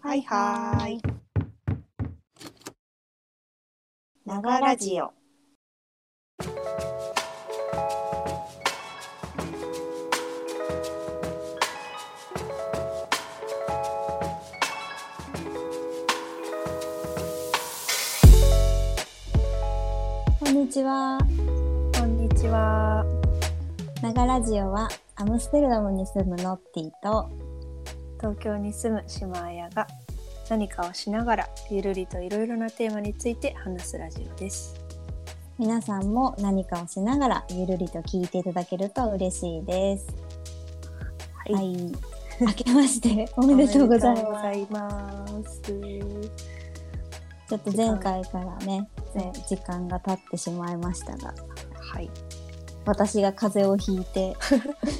はいはい。ながラジオ。こんにちは。こんにちは。ながラジオはアムステルダムに住むノッティと東京に住む島綾が何かをしながらゆるりといろいろなテーマについて話すラジオです。皆さんも何かをしながらゆるりと聞いていただけると嬉しいです。ははい。明けまして おめでとうございます。ちょっと前回からね、ね時間が経ってしまいましたが、はい。私が風邪をひいて、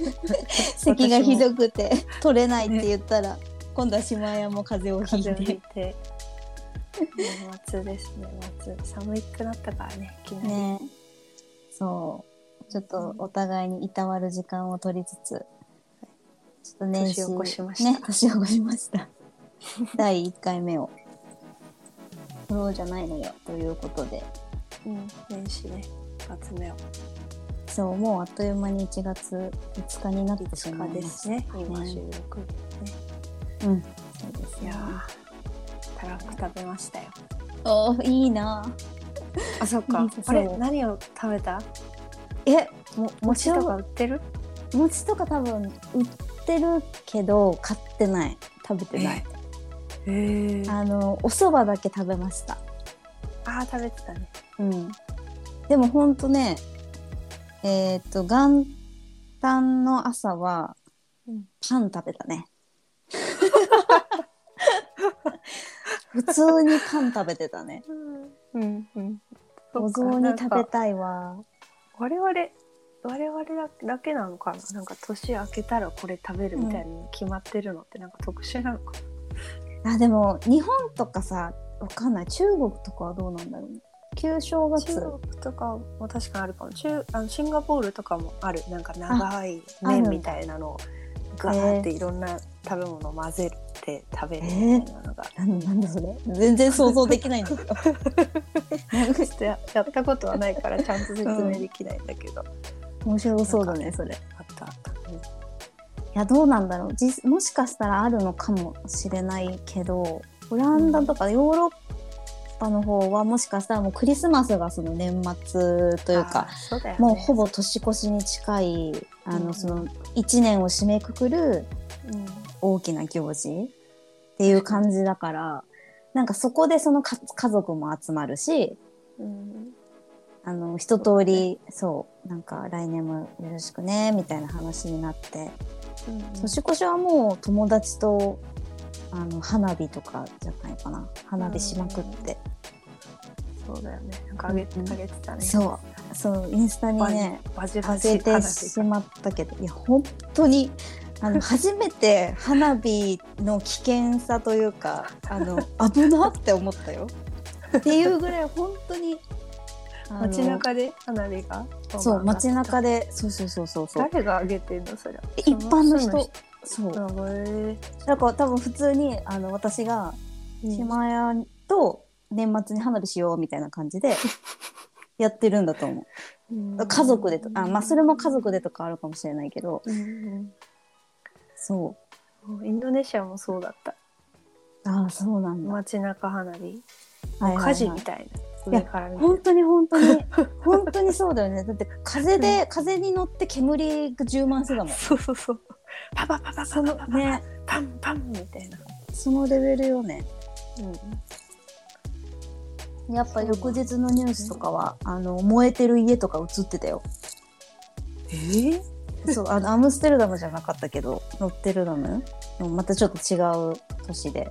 咳がひどくて取れないって言ったら、今度は島屋も風邪をひ風いて。夏ですね。夏寒くなったからね。いきなり。ねそうちょっとお互いにいたわる時間を取りつつちょっと年始年を越しましたね年を越しました 第1回目をそうじゃないのよということでうん。年始ね。一発目を。そうもうあっという間に1月5日になってしまいでますすね。今収録。ね。うんそうですねいやー、たらふく食べましたよ。おーいいなあ、そっか。あれ何を食べた？えも餅とか売ってる？餅とか多分売ってるけど買ってない食べてない。ああのお蕎麦だけ食べましたあー、食べてたね。うん。でもほんとね、えっ、と、元旦の朝はうんパン食べたね。普通にパン食べてたね。うんうん。お雑煮食べたいわ。我々、我々だだけなのかな？なんか年明けたらこれ食べるみたいに決まってるのってなんか特殊なのかあ、でも日本とかさ、わかんない。中国とかはどうなんだろうね。旧正な月。中国とかも確かにあるかも。中あのシンガポールとかもある。なんか長い麺みたいなのをガーっていろんな食べ物を混ぜて食べるみたいなのが、なんなんだそれ。全然想像できないんだけど。ややったことはないからちゃんと説明できないんだけど、面白そうだね、それ。あったあった、うんいやどうなんだろう。じもしかしたらあるのかもしれないけどオランダとかヨーロッパの方はもしかしたらもうクリスマスがその年末というかね。もうほぼ年越しに近いあうんのその1年を締めくくるうん。大きな行事っていう感じだからなんかそこでそのか家族も集まるしうん。あの一通りそうなんか来年もよろしくねみたいな話になって。うん。年越しはもう友達とあの花火とかじゃないかな。花火しまくって、そうだよね。なんかあげ,、うん。あげてたね。そう。そうインスタにねバジバ上げてしまったけどいや本当にあの 初めて花火の危険さというかあの 危なって思ったよ。っていうぐらい本当に街中で？花火が？そう街中で。でそうそうそうそう。そう誰があげてんの？それ一般の人そそうだから多分普通にあの私がえ島屋と年末に花火しようみたいな感じで やってるんだと思う。ん。う家族でとあまあそれも家族でとかあるかもしれないけど。うんそう。んインドネシアもそうだった。うああそうなんだ、街中花火。はいはいはい。火事みたいな。上から見て。本当に本当に。本当にそうだよね。だって風で風に乗って煙が充満してたもん。そうそうそうパパパパパそのパパパ。ね。パンパンみたいな。そのレベルよね。うんやっぱ翌日のニュースとかはあの燃えてる家とか映ってたよ。えそうあのアムステルダムじゃなかったけどノッテルダムのまたちょっと違う都市で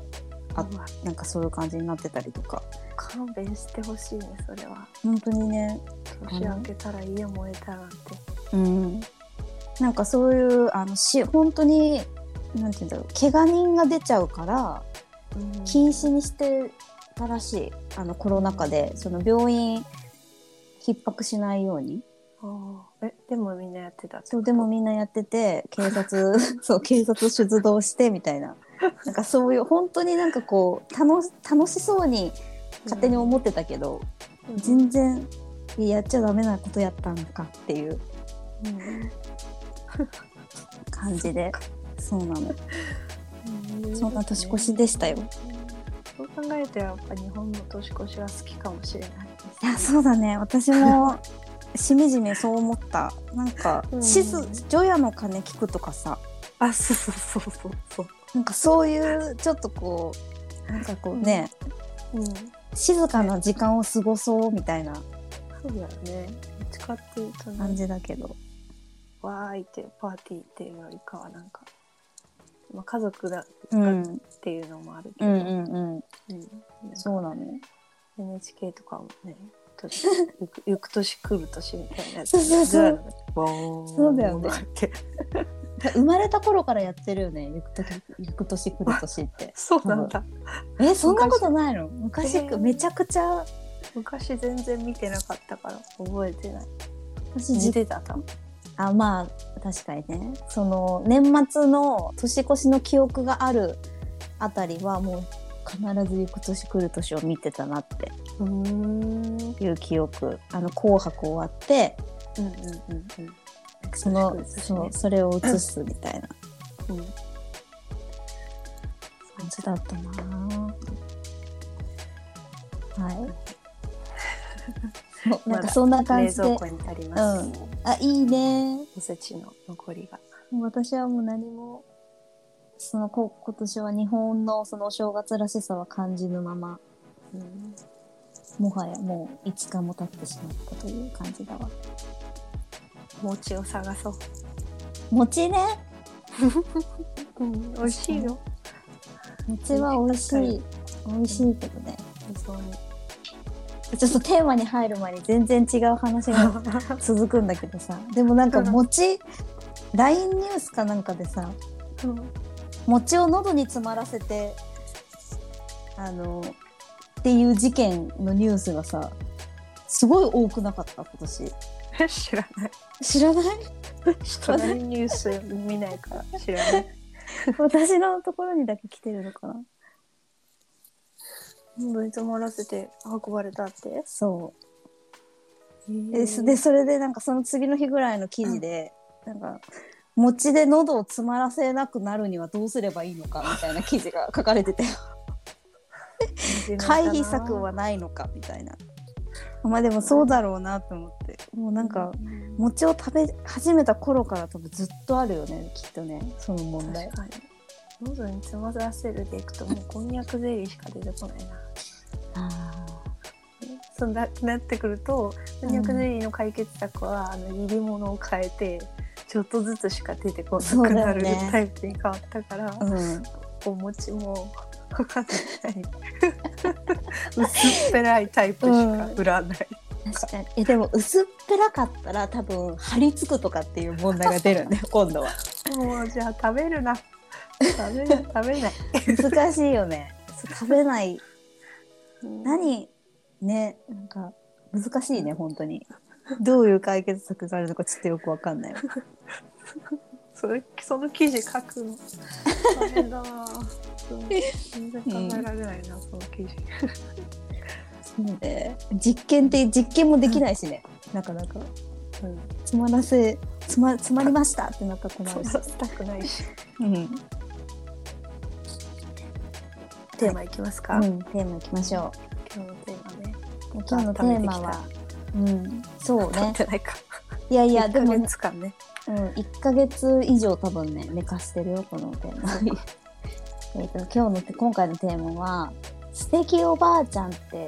あなんかそういう感じになってたりとか。勘弁してほしいねそれは。本当にね。年明けたら家燃えたなんて。うんなんかそういうあのし本当になんて言うんだろう怪我人が出ちゃうから禁止にしてたらしい。あのコロナ禍でその病院逼迫しないように。えでもみんなやってたってそうでもみんなやってて警察 そう警察出動してみたいな。なんかそういう本当になんかこう楽し楽しそうに勝手に思ってたけど、全然いややっちゃダメなことやったのかっていう感じで。そうなの。うん。そんな年越しでしたよ。そう考えるとやっぱ日本の年越しは好きかもしれないいやそうだね。私もしみじみそう思った。なんかうん。しず除夜の鐘聞くとかさ。あそうそうそうそうそう。なんかそういうちょっとこうなんかこうね、うん。静かな時間を過ごそうみたいなそうだよね。どっちかっていうとね。感じだけど、わーいってパーティーっていうよりかはなんか、まあ、家族だうん、っていうのもあるけど、うんうんうん。うん。そうなの。NHK とかもね年ゆ くゆく年来る年みたいなやつ。そうそうそう。そうだよね。生まれた頃からやってるよねゆく年ゆく年来る年って。そうなんだ。えそんなことないの？昔えーめちゃくちゃ昔全然見てなかったから覚えてない。私見じてた多分あまあ確かにね。その年末の年越しの記憶があるあたりはもう必ずゆく年来る年を見てたなって。うんいう記憶あの「紅白」終わってうんうんうんうん。そのそうそれを映すみたいな。うん。感じだったなはい なんかそんな感じで、冷蔵庫にあります、あいいね。おせちの残りが。私はもう何もそのこ今年は日本のそのお正月らしさは感じぬままうん。もはやもう5日も経ってしまったという感じだわ。餅を探そう、餅ね。うん、美味しいよ。餅は美味しい。美味しいけどね。そうにちょっとテーマに入る前に全然違う話が 続くんだけどさ。でもなんか餅 LINE ニュースかなんかでさ餅を喉に詰まらせてあのっていう事件のニュースがさすごい多くなかった今年。知らない。知らない？ニュース見ないから知らない。私のところにだけ来てるのかな喉に詰まらせて運ばれたって？そう。でそでそれでなんかその次の日ぐらいの記事で、なんか餅で喉を詰まらせなくなるにはどうすればいいのかみたいな記事が書かれてて。回避策はないのかみたいな。まあでもそうだろうなと思って。もうなんか餅を食べ始めた頃から多分ずっとあるよねきっとねその問題。確かに喉に詰まらせるでいくともうこんにゃくゼリーしか出てこないな。あそんななってくるとこんにゃくゼリーの解決策は、あの入り物を変えてちょっとずつしか出てこなくなるね。タイプに変わったから、ーうん。お餅も分かんない。薄っぺらいタイプしか売らない、確かに。えでも薄っぺらかったら多分張り付くとかっていう問題が出るんだよ今度は。もうじゃあ食べるな食べない。食べない。難しいよね。食べない。何？ね？なんか難しいね本当に。どういう解決策があるのかちょっとよくわかんない。わ それその記事書くの。大変だな全然考えられないな、その記事。そうね。実験って実験もできないしね、なかなか。うん。詰まらせ詰ま詰まりましたってなったら困るしそんなしたくないし。うん、テーマいきますか、うん、テーマいきましょ今日のテーマね。う今日のテーマはうんそうね。てないか。いやいや1でもヶ月間ね。うん、1ヶ月以上多分ね寝かしてるよこのテーマ。えっと今日のて今回のテーマは「素敵おばあちゃんって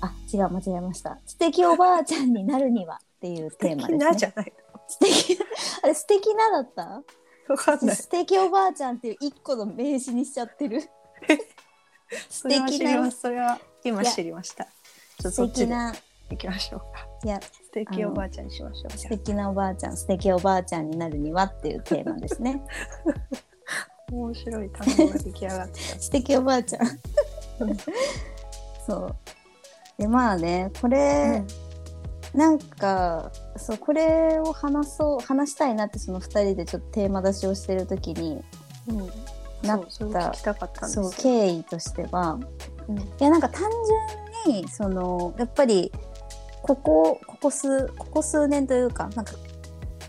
あ違う間違えました。素敵おばあちゃんになるには」っていうテーマですね。なじゃない素敵あれ素敵なだった？わかんない。素敵おばあちゃんっていう一個の名詞にしちゃってる素敵なそれは今知りました。素敵な行きましょうか。いや素敵おばあちゃんにしましょう素敵なおばあちゃん素敵おばあちゃんになるにはっていうテーマですね。あ 面白い単語が出来上がって素敵おばあちゃん。そう。でまあねこた、れ、なんかそうこれを話そう話したいなってその2人でちょっとテーマ出しをしてる時にうんうんなった。そうよ経緯としては。うん。いやなんか単純にそのやっぱりここここ数ここ数年というかなんか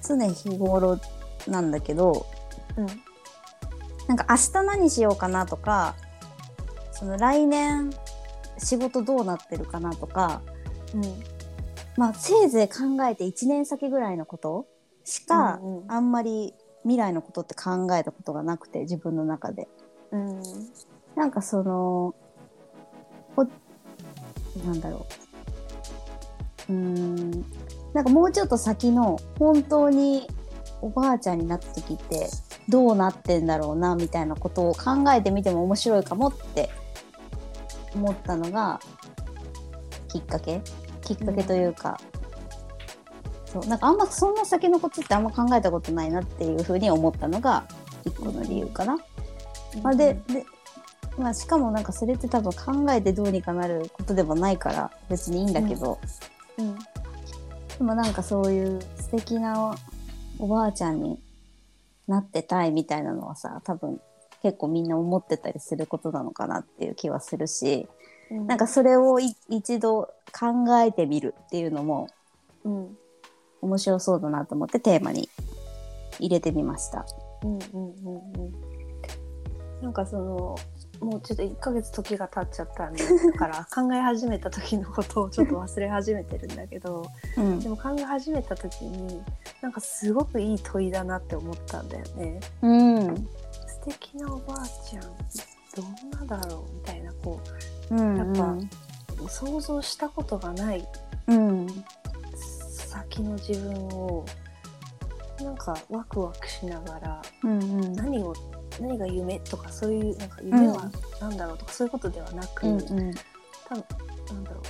常日頃なんだけどうん。なんか明日何しようかなとかその来年仕事どうなってるかなとかうん。まあせいぜい考えて1年先ぐらいのことしか、あんまり未来のことって考えたことがなくて自分の中で。うん。なんかそのこなんだろう。うーん。なんかもうちょっと先の本当におばあちゃんになった時ってどうなってんだろうなみたいなことを考えてみても面白いかもって思ったのがきっかけ？きっかけというか、そう。なんかあんまそんな先のことってあんま考えたことないなっていうふうに思ったのが一個の理由かな。まあ、でで、まあ、しかもなんかそれって多分考えてどうにかなることでもないから別にいいんだけど、うん。でもなんかそういう素敵なおばあちゃんになってたいみたいなのはさ多分結構みんな思ってたりすることなのかなっていう気はするし、うん。なんかそれをい一度考えてみるっていうのもうん面白そうだなと思ってテーマに入れてみました。うんうんうん。うんなんかそのもうちょっと1ヶ月時が経っちゃったんで だから考え始めた時のことをちょっと忘れ始めてるんだけどうん。でも考え始めた時になんかすごくいい問いだなって思ったんだよね。うん。素敵なおばあちゃんどんなだろう？みたいなこうんやっぱう想像したことがない。うん先の自分をなんかワクワクしながらうんうん。何を何が夢とかそういうなんか夢は何だろうとかそういうことではなく、うんうん。多分なんだろ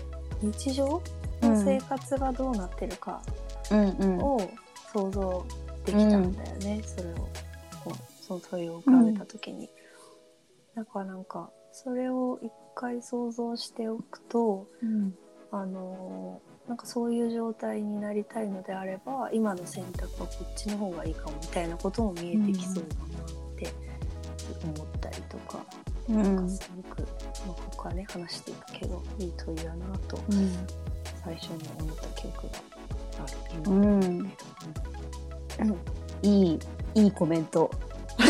う日常の生活がどうなってるかうんうん。を想像できたんだよね、それをこうその問いを浮かべた時に。だからなんかそれを一回想像しておくとうん。あのーなんかそういう状態になりたいのであれば今の選択はこっちの方がいいかもみたいなことも見えてきそうだなって思ったりとか、うなんかんすごく、まあ、ここはね話していたけどいい問いだなとうん。最初に思った記憶がある。う今、ん。うん。いいいいコメント。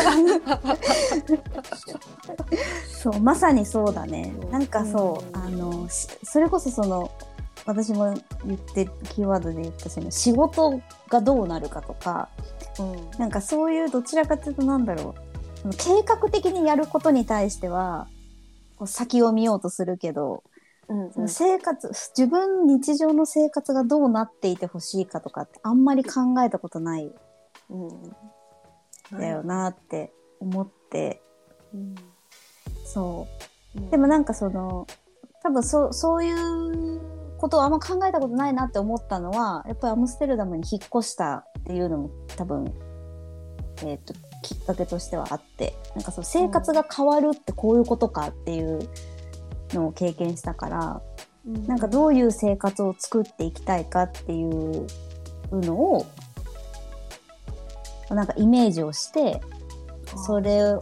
そうまさにそうだね。なんかそう、うん。あのしそれこそその私も言ってキーワードで言ったその仕事がどうなるかとかうん。なんかそういうどちらかというとなんだろう計画的にやることに対してはこう先を見ようとするけど、うんその生活自分日常の生活がどうなっていてほしいかとかってあんまり考えたことない。うんん。だよなって思って、うん。そう。うん。でもなんかその多分そうそういうことをあんま考えたことないなって思ったのはやっぱりアムステルダムに引っ越したっていうのも多分、えー、ときっかけとしてはあってなんかそう生活が変わるってこういうことかっていうのを経験したからうん。なんかどういう生活を作っていきたいかっていうのをなんかイメージをしてそれをね。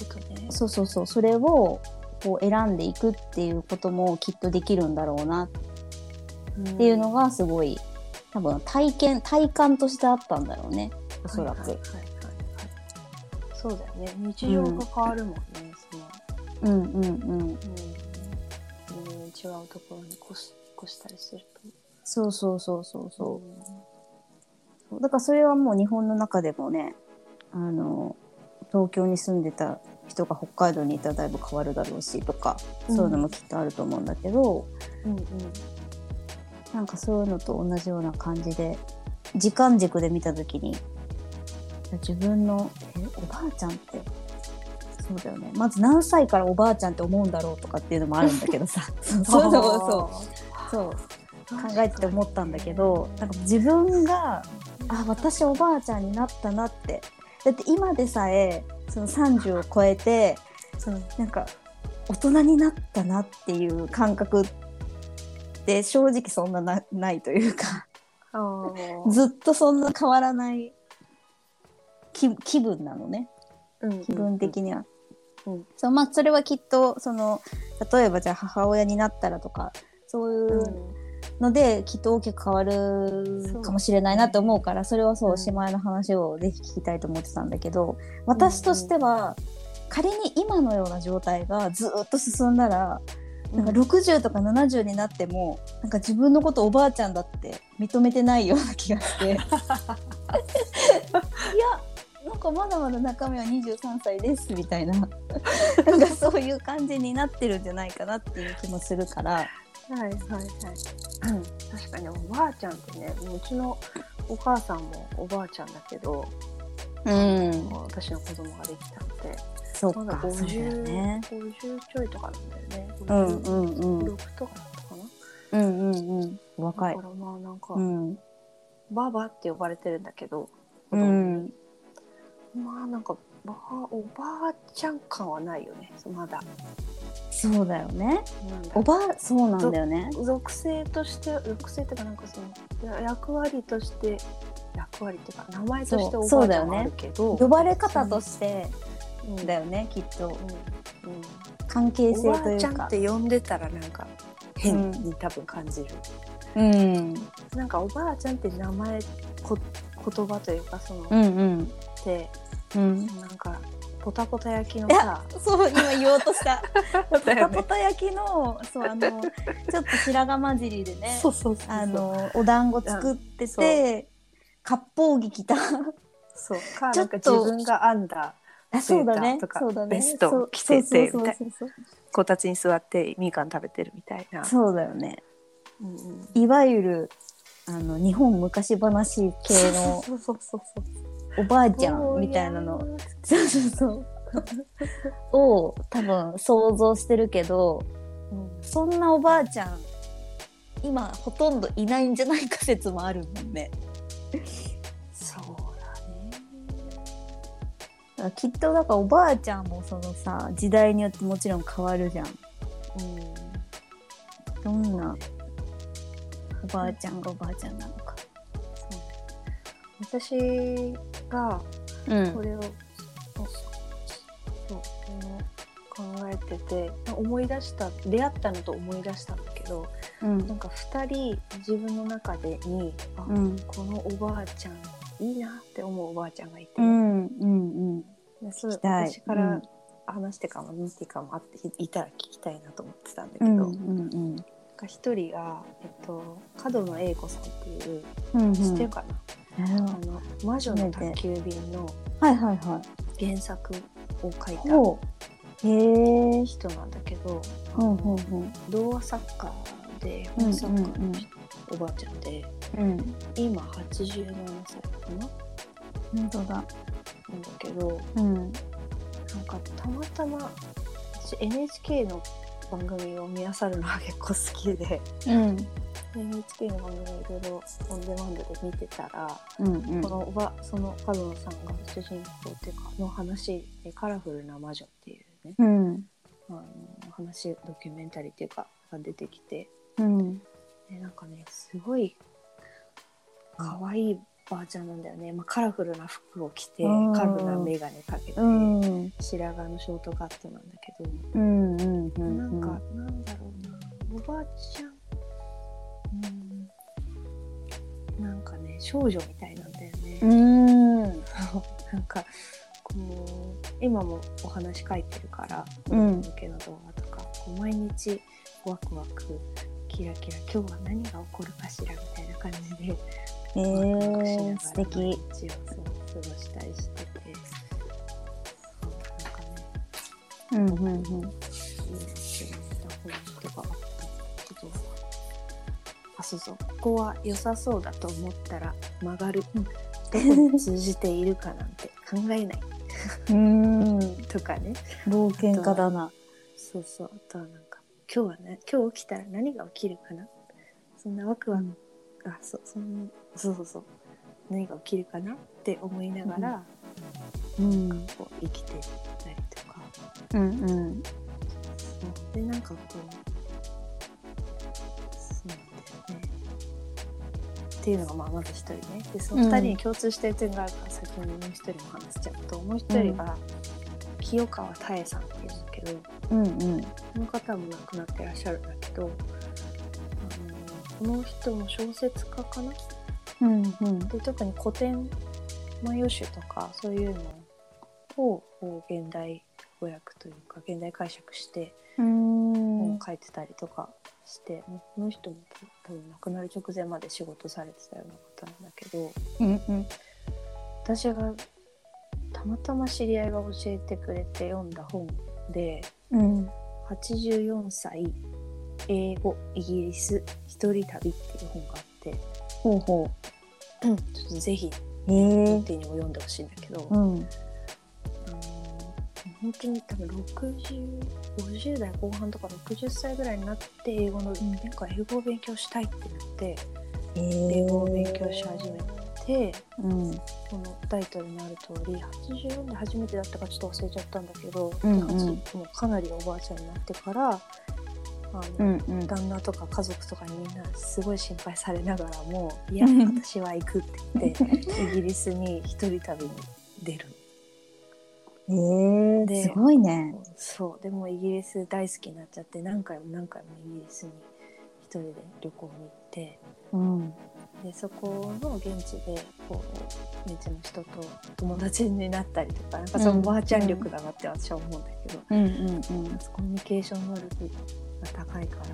そうそうそうそれをこう選んでいくっていうこともきっとできるんだろうなっていうのがすごい多分体験体感としてあったんだろうね。おそらく。はいはいはいはい。そうだよね。日常が変わるもんね、その。うんうんうん。うん、違うところに越し越したりすると。そうそうそうそうそう。だからそれはもう日本の中でもねあの東京に住んでた人が北海道にいたらだいぶ変わるだろうしとか、うんそういうのもきっとあると思うんだけどうんうんなんかそういうのと同じような感じで時間軸で見た時に自分のえおばあちゃんってそうだよね。まず何歳からおばあちゃんって思うんだろうとかっていうのもあるんだけどさ。そうそうそう考えてて思ったんだけどなんか自分があ私おばあちゃんになったなって。だって今でさえその30を超えてうんなんか大人になったなっていう感覚って正直そんななないというか。ずっとそんな変わらない気気分なのね。うんうん気分的には。うん。そうまあそれはきっとその例えばじゃあ母親になったらとかそういうので、きっと大きく変わるかもしれないなって思うからそれはそううん姉妹の話をぜひ聞きたいと思ってたんだけど私としては仮に今のような状態がずっと進んだらなんか60とか70になってもなんか自分のことおばあちゃんだって認めてないような気がして。いやなんかまだまだ中身は23歳ですみたいな。なんかそういう感じになってるんじゃないかなっていう気もするから。はいはいはい、うん、確かにおばあちゃんってねうちのお母さんもおばあちゃんだけど、うん、私の子供ができたのでそっまだかそうだよ50、ね。50ちょいとかなんだよね。うんうんうん。56とかだったかな、うんうんうん。若い。だか。らまあなんか、うん。ババって呼ばれてるんだけど、うん。まあなんかばおばあちゃん感はないよね。まだ。そうだよね。おばあそうなんだよね。属性として属性っていうかなんかそのや役割として役割っていうか名前としておばあちゃんはあるけど、呼ばれ方として。うんだよねきっと。うん。うん。関係性というか。ちゃんって呼んでたらなんか変に多分感じる、うん。なんかおばあちゃんって名前こ言葉というかその、うんうん。でうん。なんかポタポタ焼きのさ。そう今言おうとした。ポタポタ焼きのそうあのちょっと白髪混じりでね。そうそうそうそう。あのお団子作ってて割烹着着た。そう。かちょっとなんか自分が編んだあそうだね。とかベスト着ててみたいそうそう。こたつに座ってみかん食べてるみたいな。そうだよね。うんうん。いわゆるあの日本昔話系のおばあちゃんみたいなの。そうそうそう。を多分想像してるけどうん。そんなおばあちゃん今ほとんどいないんじゃないか説もあるもんね。きっとだからおばあちゃんもそのさ時代によってもちろん変わるじゃん。うん。どんなおばあちゃんがおばあちゃんなのか。私がうん。これを、そうそう考えてて思い出した出会ったのと思い出したんだけどうん。なんか2人自分の中でにあ、うん。このおばあちゃんいいなって思うおばあちゃんがいて、うんうんでそう聞きたい。私から話してかも見てかもあっていたら聞きたいなと思ってたんだけど、うんうんうん。なんか一人が、えっと、角野栄子さんっていううんうん。知ってるかな、うんあの魔女の宅急便の。原作を書いた。へえ。人なんだけど、ほうほうほ童話作家でうん本作家の人、うんうんおばあちゃんでう。うん。今87歳かな？本当だ。なんだけどうん。なんかたまたま私 NHK の番組を見漁るのが結構好きでうん。NHK の番組いろいろオンデマンドで見てたら、うんうんこのおばその角野さんが主人公っていうかの話で「カラフルな魔女」っていうね、うん。あの話ドキュメンタリーっていうかが出てきてうん。でなんかねすごい可愛いばあちゃんなんだよね、まあ、カラフルな服を着てうんカラフルな眼鏡かけて、うん。白髪のショートカットなんだけど、うん。うん。うん。なんかなんだろうなおばあちゃんうんなんかね少女みたいなんだよね。うん。なんかこう今もお話書いてるからうん向けの動画とかこう毎日ワクワクキラキラ今日は何が起こるかしらみたいな感じでえ。素敵。毎日をそう過ごしたりしててそうなんかねうん。うん。うん。いいなって思ったポイントがあったけどあそうそうここは良さそうだと思ったら曲がるどこに通じているかなんて考えない うん。とかね冒険家だな。そうそうあとはなんか今日はね今日起きたら何が起きるかな？そんなワクワク、あそうそんそうそうそう。何が起きるかな？って思いながら、うん。こう生きてたりとか。うん。うん。そう。でなんかこうそうなんだよね。っていうのがまあまず一人ね。でその二人に共通してる点があるから先にもう一人も話しちゃうと、もう一人が、き清川多恵さんっていうんだけどうんうん。この方も亡くなってらっしゃるんだけどあのこの人も小説家かな？うんうん。で特に古典万葉集とかそういうのを現代語訳というか現代解釈してうん。本を書いてたりとかして、この人も多分亡くなる直前まで仕事されてたような方なんだけどうんうん。私がたまたま知り合いが教えてくれて読んだ本でうん。84歳英語イギリス一人旅っていう本があってほうほちょっとぜひ手にも読んでほしいんだけど、うん。あの本当に多分6050代後半とか60歳ぐらいになって英語の、ん。なんか英語を勉強したいってなって英英語を勉強し始めてうん。このタイトルにある通り84で初めてだったかちょっと忘れちゃったんだけど、うんうん。もうかなりおばあちゃんになってからあの、うんうん。旦那とか家族とかにみんなすごい心配されながらも「いやうん私は行く」って言ってイギリスに一人旅に出る。へえですごいね。そうでもイギリス大好きになっちゃって何回も何回もイギリスに一人で旅行に行ってうんでそこの現地でこう現地の人と友達になったりとかなんかそのおばあちゃん力だなって私は思うんだけど、うん。うんうん。コミュニケーション能力が高いから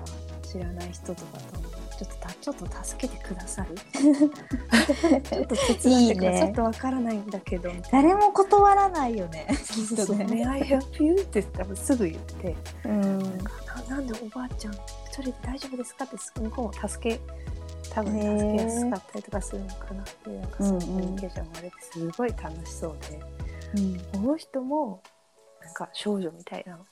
知らない人とかともちょっとたちょっと助けてくださる ちょっと手伝ってくだい。いね。さいちょっとわからないんだけど誰も断らないよね。そうそうそう「May I help you?」って言ったらすぐ言って。うん。なんなんでおばあちゃん一人で大丈夫ですか？って向こうも助け多分助けやすかったりとかするのかなってなんかそういうコミュニケーションがあれてすごい楽しそうで、うんこの人もなんか少女みたいな。の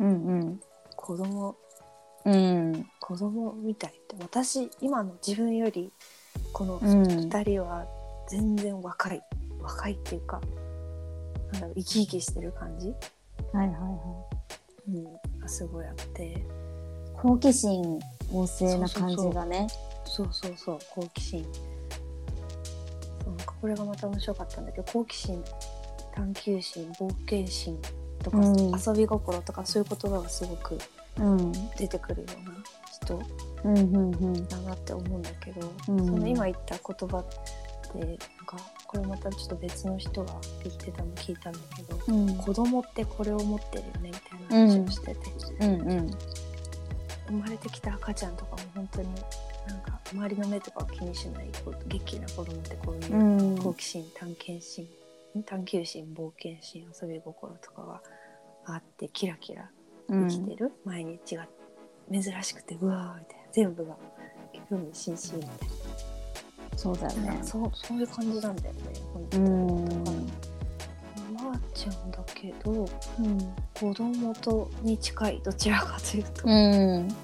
うんうん。子供。うん。子供みたいって私今の自分よりこのうん。2人は全然若い。若いっていうかなんだろう生き生きしてる感じ、はいはいはうん、がすごいあって。い好奇心旺盛な感じがね。そうそうそう好奇心。そうなんかこれがまた面白かったんだけど好奇心探求心冒険心とか、うん。遊び心とかそういう言葉がすごくうん。出てくるような人だなって思うんだけど、うん。その今言った言葉ってなんかこれまたちょっと別の人が言ってたの聞いたんだけど、うん。子供ってこれを持ってるよねみたいな話をしてて、うんうん生まれてきた赤ちゃんとかも本当になんか周りの目とかを気にしないこう元気な子供ってこういううん。好奇心探検心探求心冒険心遊び心とかがあってキラキラ生きてる、毎日が珍しくてうわーみたいな全部が興味津々みたいそうだよな、ねそうそういう感じなんだよね本当うに、ちゃんだけどうん子供とに近いどちらかというと、うん。み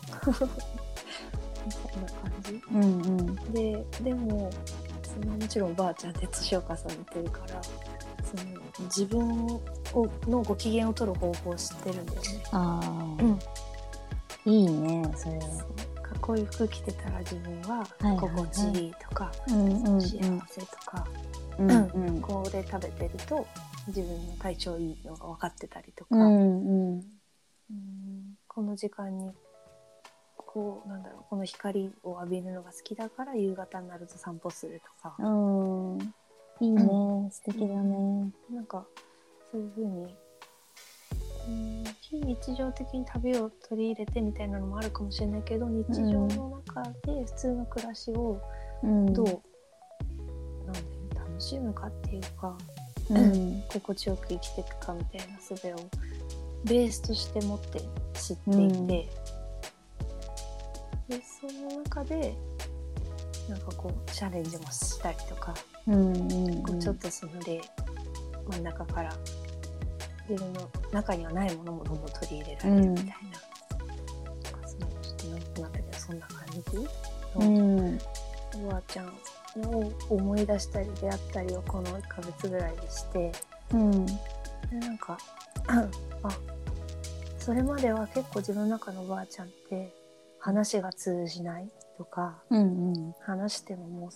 たいな感じ。うんうん。ででもそのもちろんおばあちゃんで年を重ねてるからその自分をのご機嫌を取る方法を知ってるんだよね。ああ、うん。いいねそれは。かっこいい服着てたら自分ははいはい心地いいとか、うんうん幸せとか、うんうん。これ食べてると自分の体調いいのが分かってたりとか、うんうん。うんこの時間にこうなんだろうこの光を浴びるのが好きだから夕方になると散歩するとか、うん。いいね、素敵だね。なんかそういう風にうん非日常的に旅を取り入れてみたいなのもあるかもしれないけど日常の中で普通の暮らしをうん。どう、なんだろう楽しむかっていうかうん。心地よく生きていくかみたいな術をベースとして持って知っていて、うん。でその中でなんかこうチャレンジもしたりとか、うんうんこうちょっとそので真ん中から自分の中にはないものもどんどん取り入れられるみたいな,、なんかそのちょっと長くなったけどそんな感じ。うのん。おばあちゃんを思い出したり出会ったりをこの1ヶ月ぐらいでして。うん。でなんか あそれまでは結構自分の中のおばあちゃんって話が通じないとかうん話してももう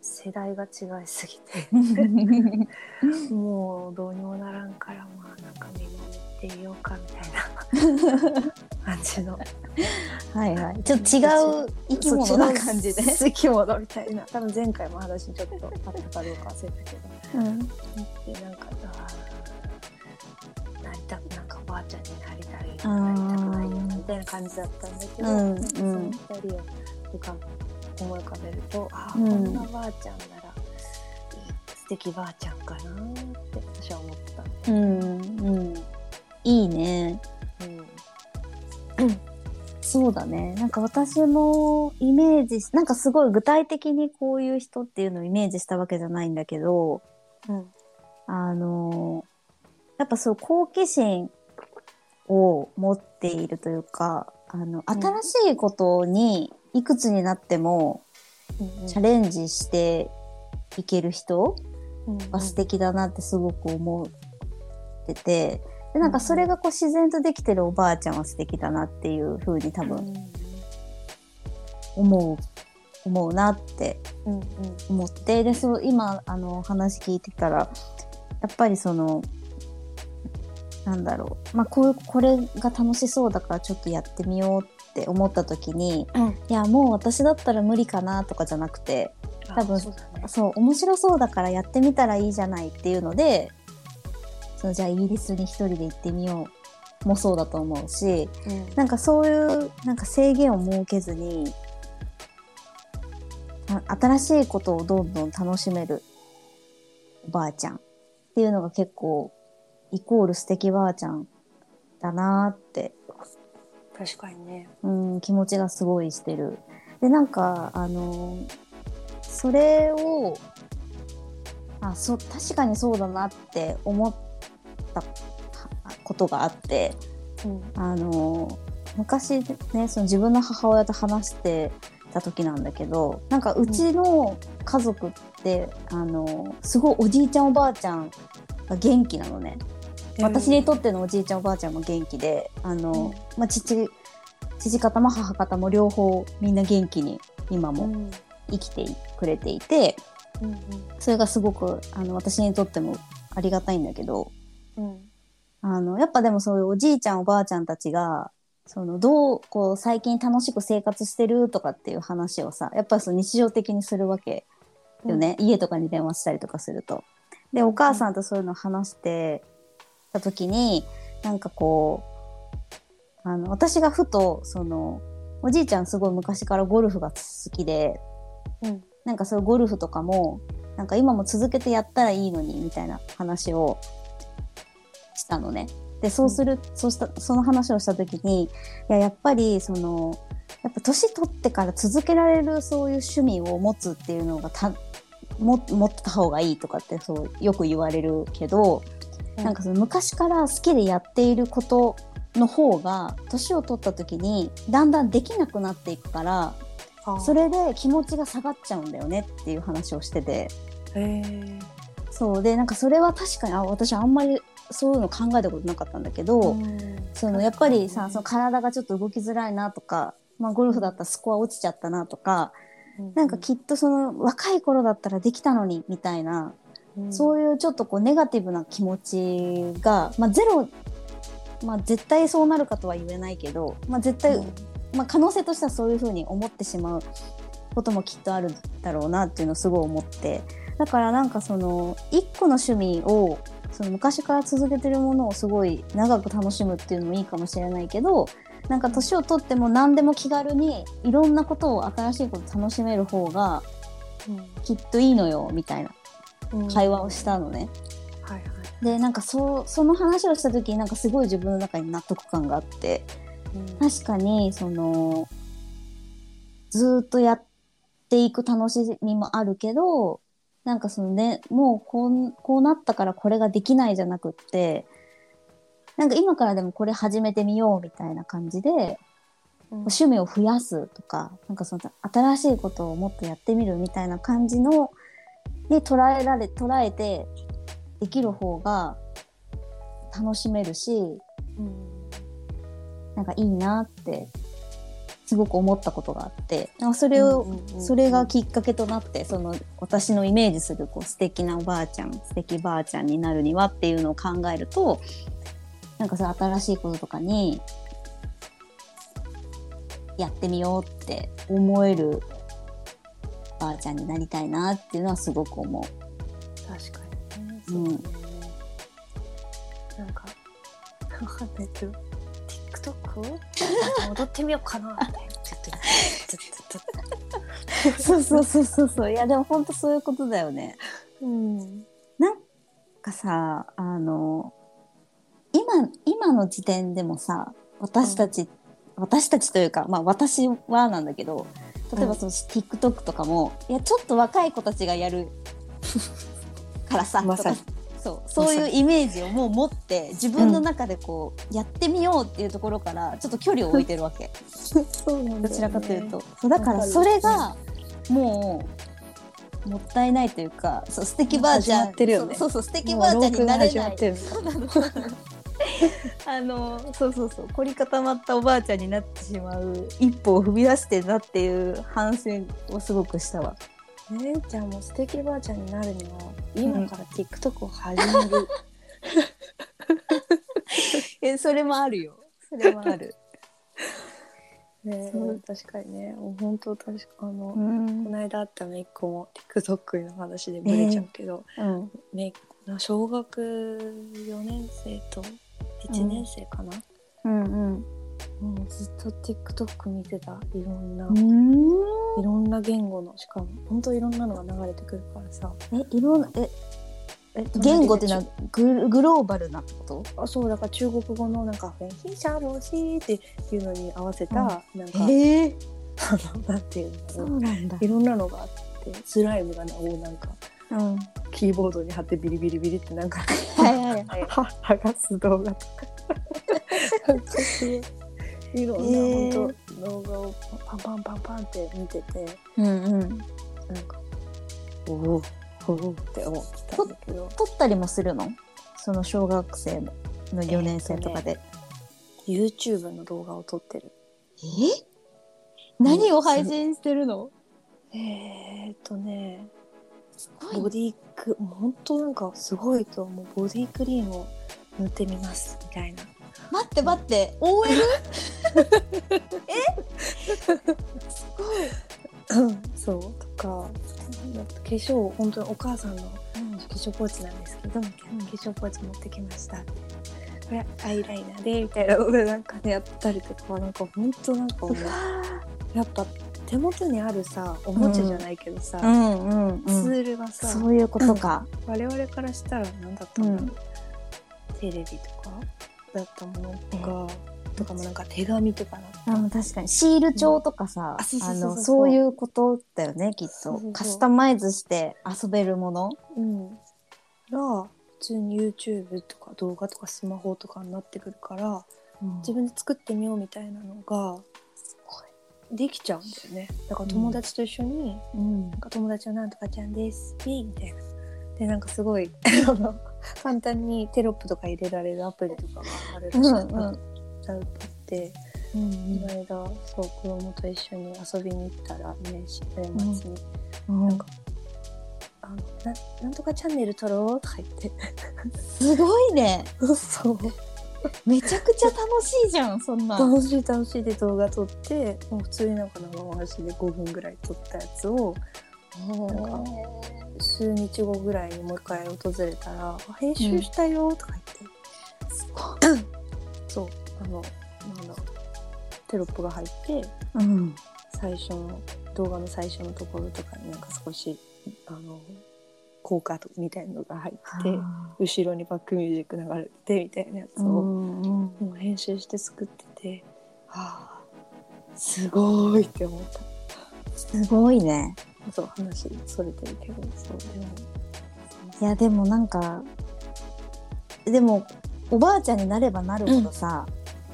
世代が違いすぎて もうどうにもならんからまあなんか見守っていようかみたいな 感じのはいはい。ちょっと違う生き物な感じで。生き物みたいな多分前回も話ちょっとあったかどうか忘れたけどうん。でなんかなりたくなんかおばあちゃんになりたいなりたくないよみたいな感じだったんだけど、うんその二人を浮かぶ思い浮かべるとああ、うんこんなばあちゃんなら素敵ばあちゃんかなって私は思ったうん。うん。いいね。うん。そうだね。なんか私もイメージし、なんかすごい具体的にこういう人っていうのをイメージしたわけじゃないんだけど、うん。あのやっぱそう好奇心を持っているというか、あの、新しいことにいくつになってもうんチャレンジしていける人うんが素敵だなってすごく思ってて、で、なんかそれがこう自然とできてるおばあちゃんは素敵だなっていう風に多分うん思う、思うなってうんうん思って、で、そう、今、あの、話聞いてたら、やっぱりその、なんだろう。まあ、こう、これが楽しそうだからちょっとやってみようって思った時に、うん。いや、もう私だったら無理かなとかじゃなくて、多分あそうだね。そう、面白そうだからやってみたらいいじゃないっていうので、そのじゃあイギリスに一人で行ってみようもそうだと思うし、うんなんかそういうなんか制限を設けずに、あ新しいことをどんどん楽しめるおばあちゃんっていうのが結構イコール素敵ばあちゃんだなって、確かにねうん、気持ちがすごいしてる。で、なんか、あの、それを、あ、そ、確かにそうだなって思ったことがあって、うん。あの昔ねその自分の母親と話してた時なんだけどなんかうちの家族って、あのすごいおじいちゃんおばあちゃんが元気なのね、私にとってのおじいちゃんおばあちゃんも元気であの、うん。まあ、父父方も母方も両方みんな元気に今もうん。生きてくれていてうん。それがすごくあの私にとってもありがたいんだけどうんあの、やっぱでもそういうおじいちゃんおばあちゃんたちが、その、どう、こう、最近楽しく生活してるとかっていう話をさ、やっぱりその日常的にするわけよね。家とかに電話したりとかすると。で、お母さんとそういうの話してた時に、なんかこう、あの、私がふと、その、おじいちゃんすごい昔からゴルフが好きで、うんなんかそういうゴルフとかも、なんか今も続けてやったらいいのに、みたいな話をしたのね。で、そうする、そうした、その話をしたときに、いや、やっぱり、その、やっぱ年取ってから続けられるそういう趣味を持つっていうのがた、も、持った方がいいとかってそう、よく言われるけど、なんかその昔から好きでやっていることの方が、年を取った時に、だんだんできなくなっていくから、あそれで気持ちが下がっちゃうんだよねっていう話をしてて。へえそう。で、なんかそれは確かに、あ、私あんまりそういうの考えたことなかったんだけど、そのやっぱりさ、その体がちょっと動きづらいなとか、まあゴルフだったらスコア落ちちゃったなとか、なんかきっとその若い頃だったらできたのにみたいな、そういういうちょっとこうネガティブな気持ちが、まあゼロ、まあ絶対そうなるかとは言えないけど、まあ絶対、まあ可能性としてはそういうふうに思ってしまうこともきっとあるだろうなっていうのをすごい思って。だからなんかその、一個の趣味を、その昔から続けてるものをすごい長く楽しむっていうのもいいかもしれないけど、なんか年を取っても何でも気軽にいろんなことを新しいこと楽しめる方がきっといいのよみたいな会話をしたのね。はいはい。でなんかそうその話をした時になんかすごい自分の中に納得感があって確かにそのずーっとやっていく楽しみもあるけどなんかそのねもうこうこうなったからこれができないじゃなくってなんか今からでもこれ始めてみようみたいな感じで趣味を増やすとかなんかその新しいことをもっとやってみるみたいな感じのに捉えられ捉えてできる方が楽しめるしなんかいいなってすごく思ったことがあってそれを、うんうんうんそれがきっかけとなってその私のイメージするこう素敵なおばあちゃん素敵ばあちゃんになるにはっていうのを考えるとなんかそう新しいこととかにやってみようって思えるばあちゃんになりたいなっていうのはすごく思う。確かにね。うん。なんか、わかんないけど、TikTok を戻ってみようかな。みたいな。そうそうそうそうそう。いやでも本当そういうことだよね。うん。なんかさあの今今の時点でもさ私たち、私たちというかまあ私はなんだけど例えばその、TikTok とかもいやちょっと若い子たちがやるからさまさそうそういうイメージをもう持って自分の中でこう、やってみようっていうところからちょっと距離を置いてるわけ。そうなんどちらかというと。そうだからそれがもうもったいないというかそう素敵ばあちゃん始まってるよね。そうそうそう素敵ばあちゃんになれない。あのそうそうそう。凝り固まったおばあちゃんになってしまう一歩を踏み出してんなっていう反省をすごくしたわ。ねえじゃあもう素敵ばあちゃんになるには今から TikTok を始める、えそれもあるよ。それもある。ねえそう。確かにね。もう本当確かあの、うこんの間あっためいっ子も TikTok の話でブレちゃうけど、うん。めいっ子小学4年生と1年生かな、うん。うんもうずっと TikTok 見てたいろんな、うんいろんな言語のしかも本当いろんなのが流れてくるからさ。えいろんなええ言語っていうのはググローバルなこと？あそうだから中国語のなんか「フェンヒシャロシー」っていうのに合わせた、なんかへえあのなんていうそのうなんだ。い。ろんなのがあってスライムがなをなんかうん。キーボードに貼ってビリビリビリってなんかはいはいはい。は剥がす動画とかいいろんな、へー。本当動画をパンパンパンパンって見ててうんうん。なんかおおおおって思ってたんだけど。撮ったりもするの？その小学生の4年生とかで。YouTube の動画を撮ってる。え？何を配信してるの？えー、っとねボディク本当なんかすごいと思う。ボディクリームを塗ってみますみたいな待って待って、OL? すごい。そう。とか化粧本当にお母さんの化粧ポーチなんですけどみたいな化粧ポーチ持ってきました。これアイライナーでみたいななんかねやったりとかなんか本当なんかもう。やっぱ手元にあるさおもちゃじゃないけどさ、んうんツールがさ、そういうことか。我々からしたら何だったの、うん。テレビとか？だったものとか、とかもなんか手紙とかだった。あの確かに。シール帳とかさ、あのそういうことだよねきっと。カスタマイズして遊べるもの。うん、が普通に YouTube とか動画とかスマホとかになってくるから自分で作ってみようみたいなのができちゃうんだよね。だから友達と一緒に、うん。なんか友達はなんとかちゃんです。みたいな。でなんかすごい 簡単にテロップとか入れられるアプリとかがあるらしくうんうん。ちゃうってうんこの間そう子供と一緒に遊びに行ったら年始年末に、うん。なんかあのな「なんとかチャンネル撮ろう」とか言って。すごいね。そう。めちゃくちゃ楽しいじゃんそんな。楽しい楽しいで動画撮ってもう普通になんか生回しで5分ぐらい撮ったやつをなんか数日後ぐらいにもう一回訪れたら「あ編集したよ」とか言って、そうあのなんだテロップが入ってうん。最初の動画の最初のところとかになんか少しあの効果とみたいのが入って後ろにバックミュージック流れてみたいなやつを、もう編集して作っててはあすごいって思った。すごいね。そう話それてるけどそうでもいやでもなんかでもおばあちゃんになればなるほどさ、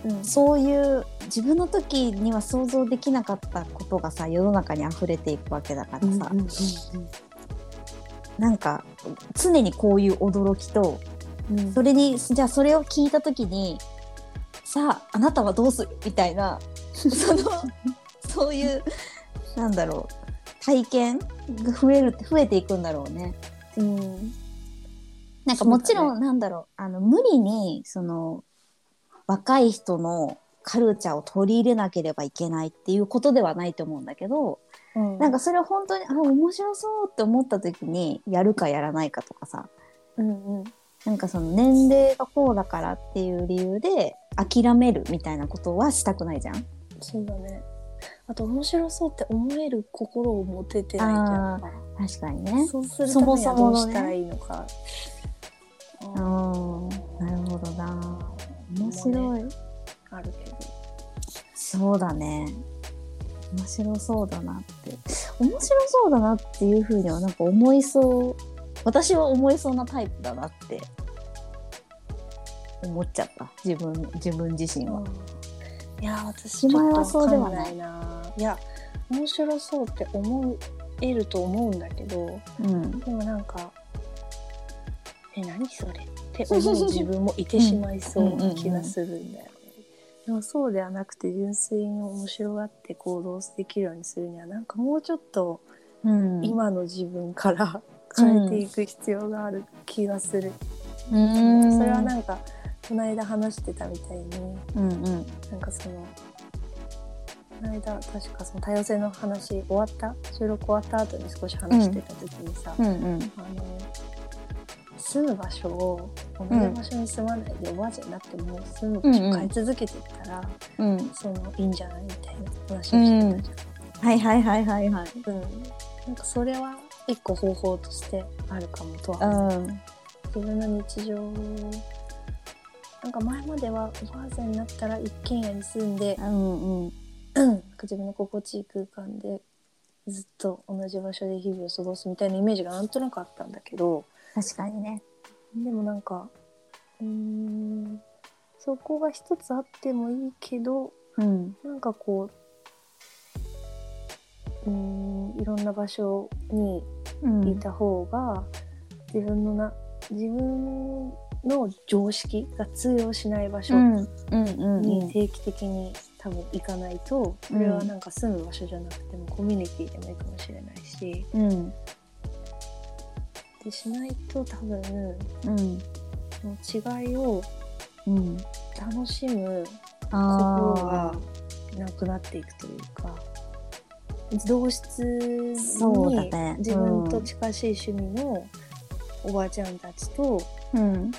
うん。そういう自分の時には想像できなかったことがさ世の中に溢れていくわけだからさ、うんうんうん。なんか常にこういう驚きとうん。それにじゃあそれを聞いた時にさああなたはどうする？みたいなその そういうなんだろう体験が増える増えていくんだろうね。うん。なんかもちろん、なんだろう。あの無理にその若い人のカルチャーを取り入れなければいけないっていうことではないと思うんだけど、うん。なんかそれを本当にあ面白そうって思った時にやるかやらないかとかさ。うんうん。なんかその年齢がこうだからっていう理由で諦めるみたいなことはしたくないじゃん。そうだねあと面白そうって思える心を持ててないじゃ確かにね。そうするためにはどうしたらいいのかうん、なるほどな。面白い。あるけどそうだね。面白そうだなって。面白そうだなっていうふうにはなんか思いそう。私は思いそうなタイプだなって思っちゃった。自分、自分自身は。いや私前はそうではないいないや面白そうって思えると思うんだけどうん。でもなんかえ何それ？って思う自分もいてしまいそうな気がするんだよね。でもそうではなくて純粋に面白がって行動できるようにするにはなんかもうちょっとうん。今の自分から 変えていく必要がある気がする。うん。それはなんかこの間話してたみたいにうんうん。なんかそのこの間確かその多様性の話終わった収録終わった後に少し話してた時にさ、うんうん。あの住む場所を同じ場所に住まないでおばあちゃんになっても住む場所を変え続けていったら、うん。そのいいんじゃないみたいな話をしてたじはいはいはいはいはい。ゃん。うんなんかそれは一個方法としてあるかもとは思ううん。自分の日常なんか前まではおばあさんになったら一軒家に住んでうんうん。自分の心地いい空間でずっと同じ場所で日々を過ごすみたいなイメージがなんとなくあったんだけど確かにね。でもなんかうーんそこが一つあってもいいけどうん。なんかこううーんいろんな場所にうんいた方が自分のな自分の常識が通用しない場所に定期的に多分行かないとそれはなんか住む場所じゃなくてもコミュニティでもいいかもしれないしうんでしないと多分うんその違いをうん。楽しむ心あがなくなっていくというか同室に自分と近しい趣味のおばあちゃんたちと、あ。うん。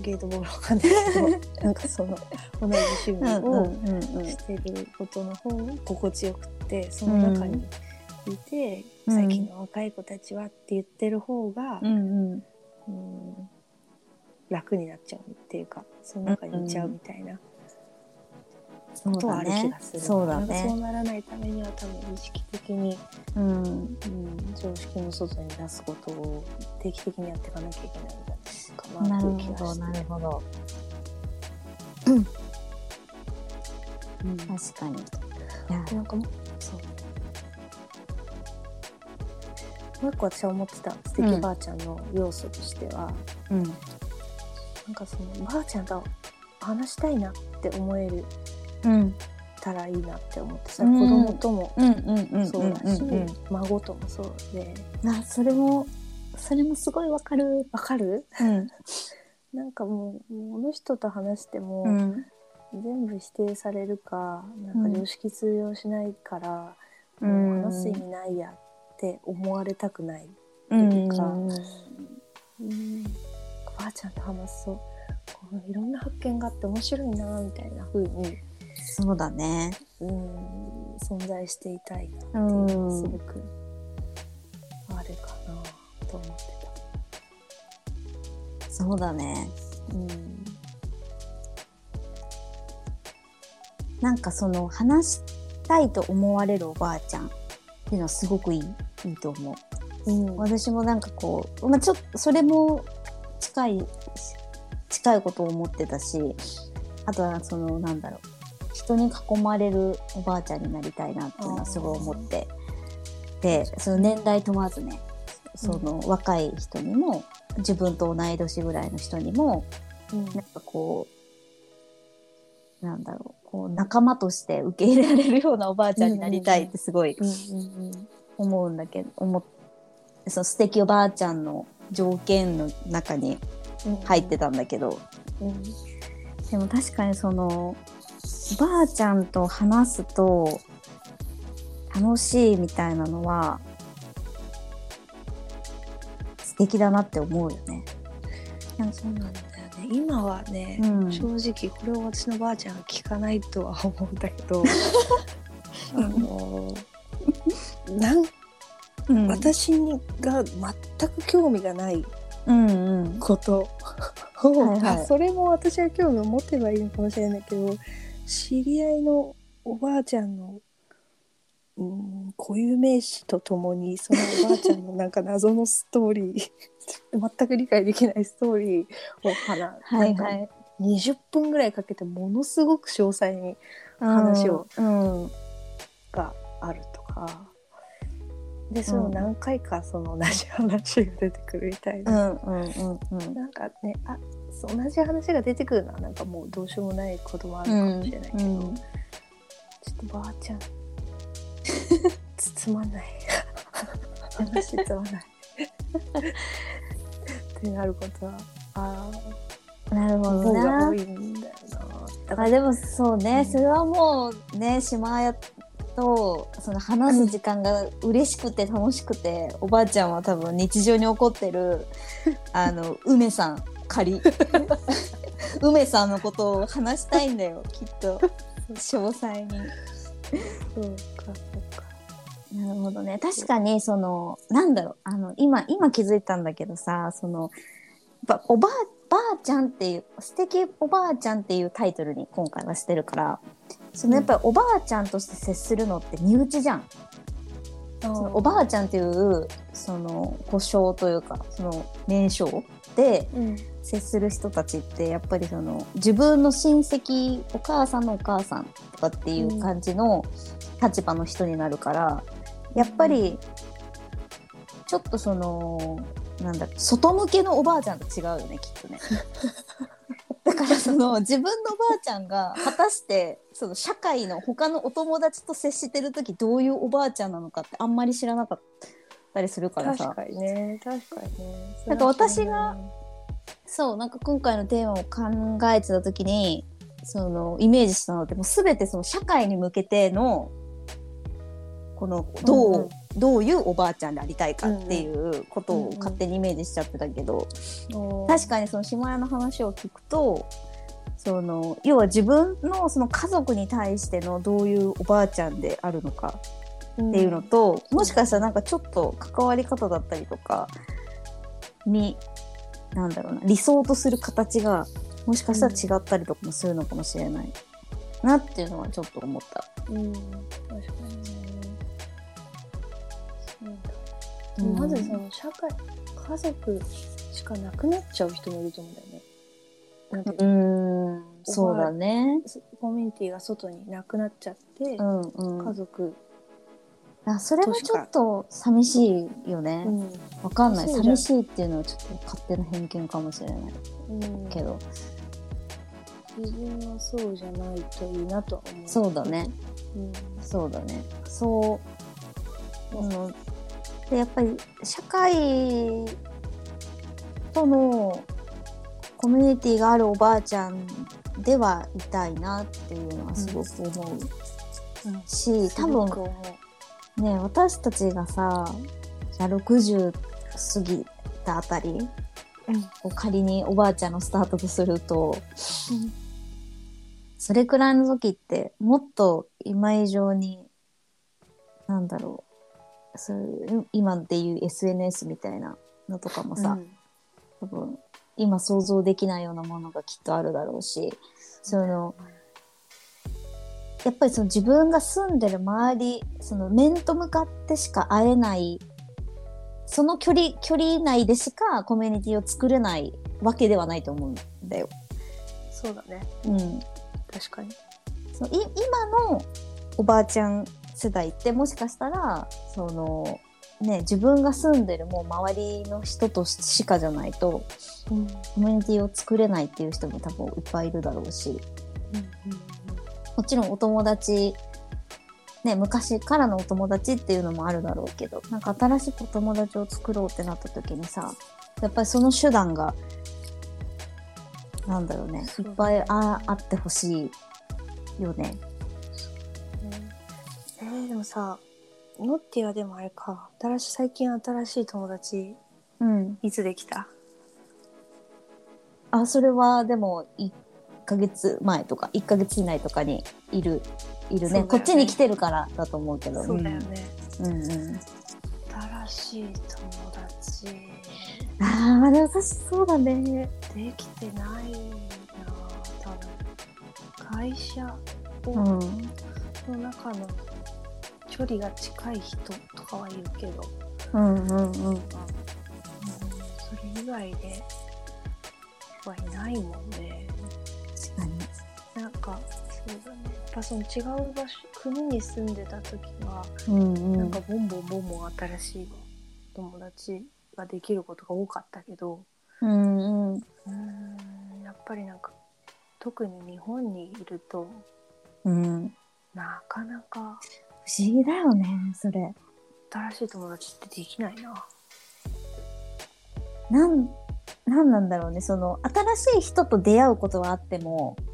ゲートボールわかんないけどなんかその 同じ趣味をうんしてることの方が心地よくってその中にいて、うん。最近の若い子たちはって言ってる方が、うんうん。うん楽になっちゃうっていうかその中にいちゃうみたいな。そうことはあだねそうだなんかそうね。ならないためには多分意識的に、うん。うん、常識の外に出すことを定期的にやっていかなきゃいけないんだかないう気ほど、がしてなるほど。うん確かに。いや、なんかもそうもう一個私は思ってた素敵ばあちゃんの要素としては、うん。なんかそのばあちゃんと話したいなって思えるうん。たらいいなって思ってさ、うん。子供ともそうだし、孫ともそうであ、それも、それもすごいわかる。わかるうん。なん。かもうこの人と話しても、うん。全部否定されるかなん。か常識通用しないから、うん。もう話す意味ないやって思われたくない、うん。かうん、ばあちゃん。と話すとこういろん。な発見があって面白いなみたいな風に、そうだね。うん、存在していたいなうっていうのがすんご。くあるかなと思ってそうだね。た。うんなんかその話したいと思われるおばあちゃんっていうのはすごくいいいいと思う。うん私もなんかこう、まあ、ちょっとそれも近い近いことを思ってたしあとはそのなんだろう人に囲まれるおばあちゃんになりたいなっていうのはすごい思って。でその年代問わずねその若い人にも自分と同い年ぐらいの人にもうん。なんかこうなんだろうこう仲間として受け入れられるようなおばあちゃんになりたいってすごい思うんだけど、思っその素敵おばあちゃんの条件の中にうん入ってたんだけど、うん。でも確かにそのおばあちゃんと話すと楽しいみたいなのは素敵だなって思うよね。なんかそうなんだよね。今はね、うん。正直これを私のばあちゃんは聞かないとは思うんだけど あのなんうん。私にが全く興味がないうんうん。ことを、はいはい。あそれも私は興味を持てばいいのかもしれないけど知り合いのおばあちゃんのうん固有名詞とともにそのおばあちゃんのなんか謎のストーリー 全く理解できないストーリーを話、はいはなんかい。20分ぐらいかけてものすごく詳細に話をうん。があるとか。でその何回かその同じ話が出てくるみたいうな、んうんうんうん。なんかねあ同じ話が出てくるのはなんかもうどうしようもないこともあるかもしれないけど、うん。うん。ちょっとばあちゃん 包まない。話包まない。ってなることはあなるほあどな。多いんだよな。だからあでもそうね、うん。それはもうね島屋とその話す時間が嬉しくて楽しくて、おばあちゃんは多分日常に起こってる あの梅さん仮。梅さんのことを話したいんだよきっと。詳細に。そうかそうか。なるほどね。確かにそのなんだろう。あの今今気づいたんだけどさそのやっぱおばあばあちゃんっていう素敵おばあちゃんっていうタイトルに今回はしてるからそのやっぱりおばあちゃんとして接するのって身内じゃん。そのおばあちゃんっていうその故障というかその名称でうん接する人たちってやっぱりその自分の親戚お母さんのお母さんとかっていう感じの立場の人になるから、やっぱりちょっとそのなんだ外向けのおばあちゃんと違うよねきっとね。だからその自分のおばあちゃんが果たしてその社会の他のお友達と接してる時どういうおばあちゃんなのかってあんまり知らなかったりするからさ。確かにね確かにね。なんか私がそうなんか今回のテーマを考えてた時にそのイメージしたのってもう全てその社会に向けてのこのどう、うんうん。どういうおばあちゃんでありたいかっていうことを勝手にイメージしちゃってたけど、確かにその下屋の話を聞くとその要は自分のその家族に対してのどういうおばあちゃんであるのかっっていうのと、もしかしたらなんかちょっと関わり方だったりとかになんだろうな理想とする形がもしかしたら違ったりとかもするのかもしれない、なっていうのはちょっと思った。うん確かにねそうだうんまずその社会家族しかなくなっちゃう人もいると思うんだよね。うんそうだね。コミュニティが外になくなっちゃって、うんうん。家族、あそれはちょっと寂しいよね。うんわかんない。寂しいっていうのはちょっと勝手な偏見かもしれないうんけど。自分はそうじゃないといいなとは思う。そうだね。うんそうだね。そう。うん、でやっぱり社会とのコミュニティがあるおばあちゃんではいたいなっていうのはすごく思ううんし、多分思ね私たちがさじゃあ60過ぎたあたり、うん。こう仮におばあちゃんのスタートとするとそれくらいの時ってもっと今以上になんだろうそういう今でいう SNS みたいなのとかもさ、うん。多分今想像できないようなものがきっとあるだろうしそのやっぱりその自分が住んでる周りその面と向かってしか会えないその距離距離内でしかコミュニティを作れないわけではないと思うんだよ。そうだね。うん、確かに。そのい今のおばあちゃん世代ってもしかしたらその、ね、自分が住んでるもう周りの人としかじゃないとうんコミュニティを作れないっていう人も多分いっぱいいるだろうしうんもちろんお友達ね昔からのお友達っていうのもあるだろうけどなんか新しくお友達を作ろうってなった時にさやっぱりその手段がなんだろうねいっぱいああってほしいよね。えー、でもさノッティはでもあれか。新しい最近新しい友達うん、いつできた？あそれはでも1ヶ月前とか1ヶ月以内とかにいるいるね。ね。こっちに来てるからだと思うけど。そうだよね、うん。うんうん。新しい友達。ああでも私そうだね。できてないな多分。会社をうん。の中の距離が近い人とかはいるけど、うんうんうん。うん、それ以外ではいないもんねかそうだね。やっぱその違う場所国に住んでた時はうんうん。なんかボンボンボンボン新しい友達ができることが多かったけどうんうん。うーんやっぱりなんか特に日本にいるとうん。なかなか不思議だよねそれ。新しい友達ってできないな。なんなんなんだろうねその新しい人と出会うことはあってもあ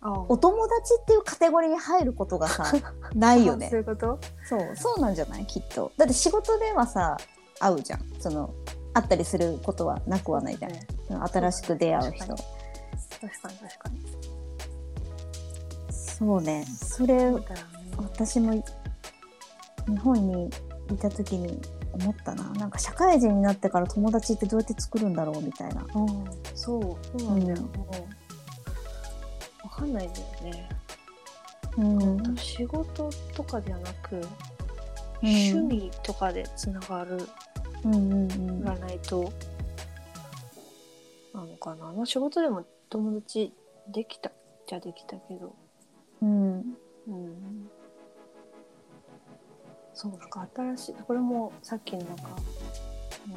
お友達っていうカテゴリーに入ることがさ ないよね。そういうこと？そうそうなんじゃない？きっと。だって仕事ではさ会うじゃん。その会ったりすることはなくはないじゃん、ね。新しく出会う人。確か確かに。確かに。そうね。それ。私も日本にいた時に思ったな。なんか社会人になってから友達ってどうやって作るんだろうみたいな。うん、そう、そうなんだよ。うんかんないんだよね。うん。仕事とかではなく、うん。趣味とかでつながるうんうんがないと、なのかな。まあ仕事でも友達できたじゃできたけど、うん。うん。そう、なんか新しい、これもさっきのなんか、うん。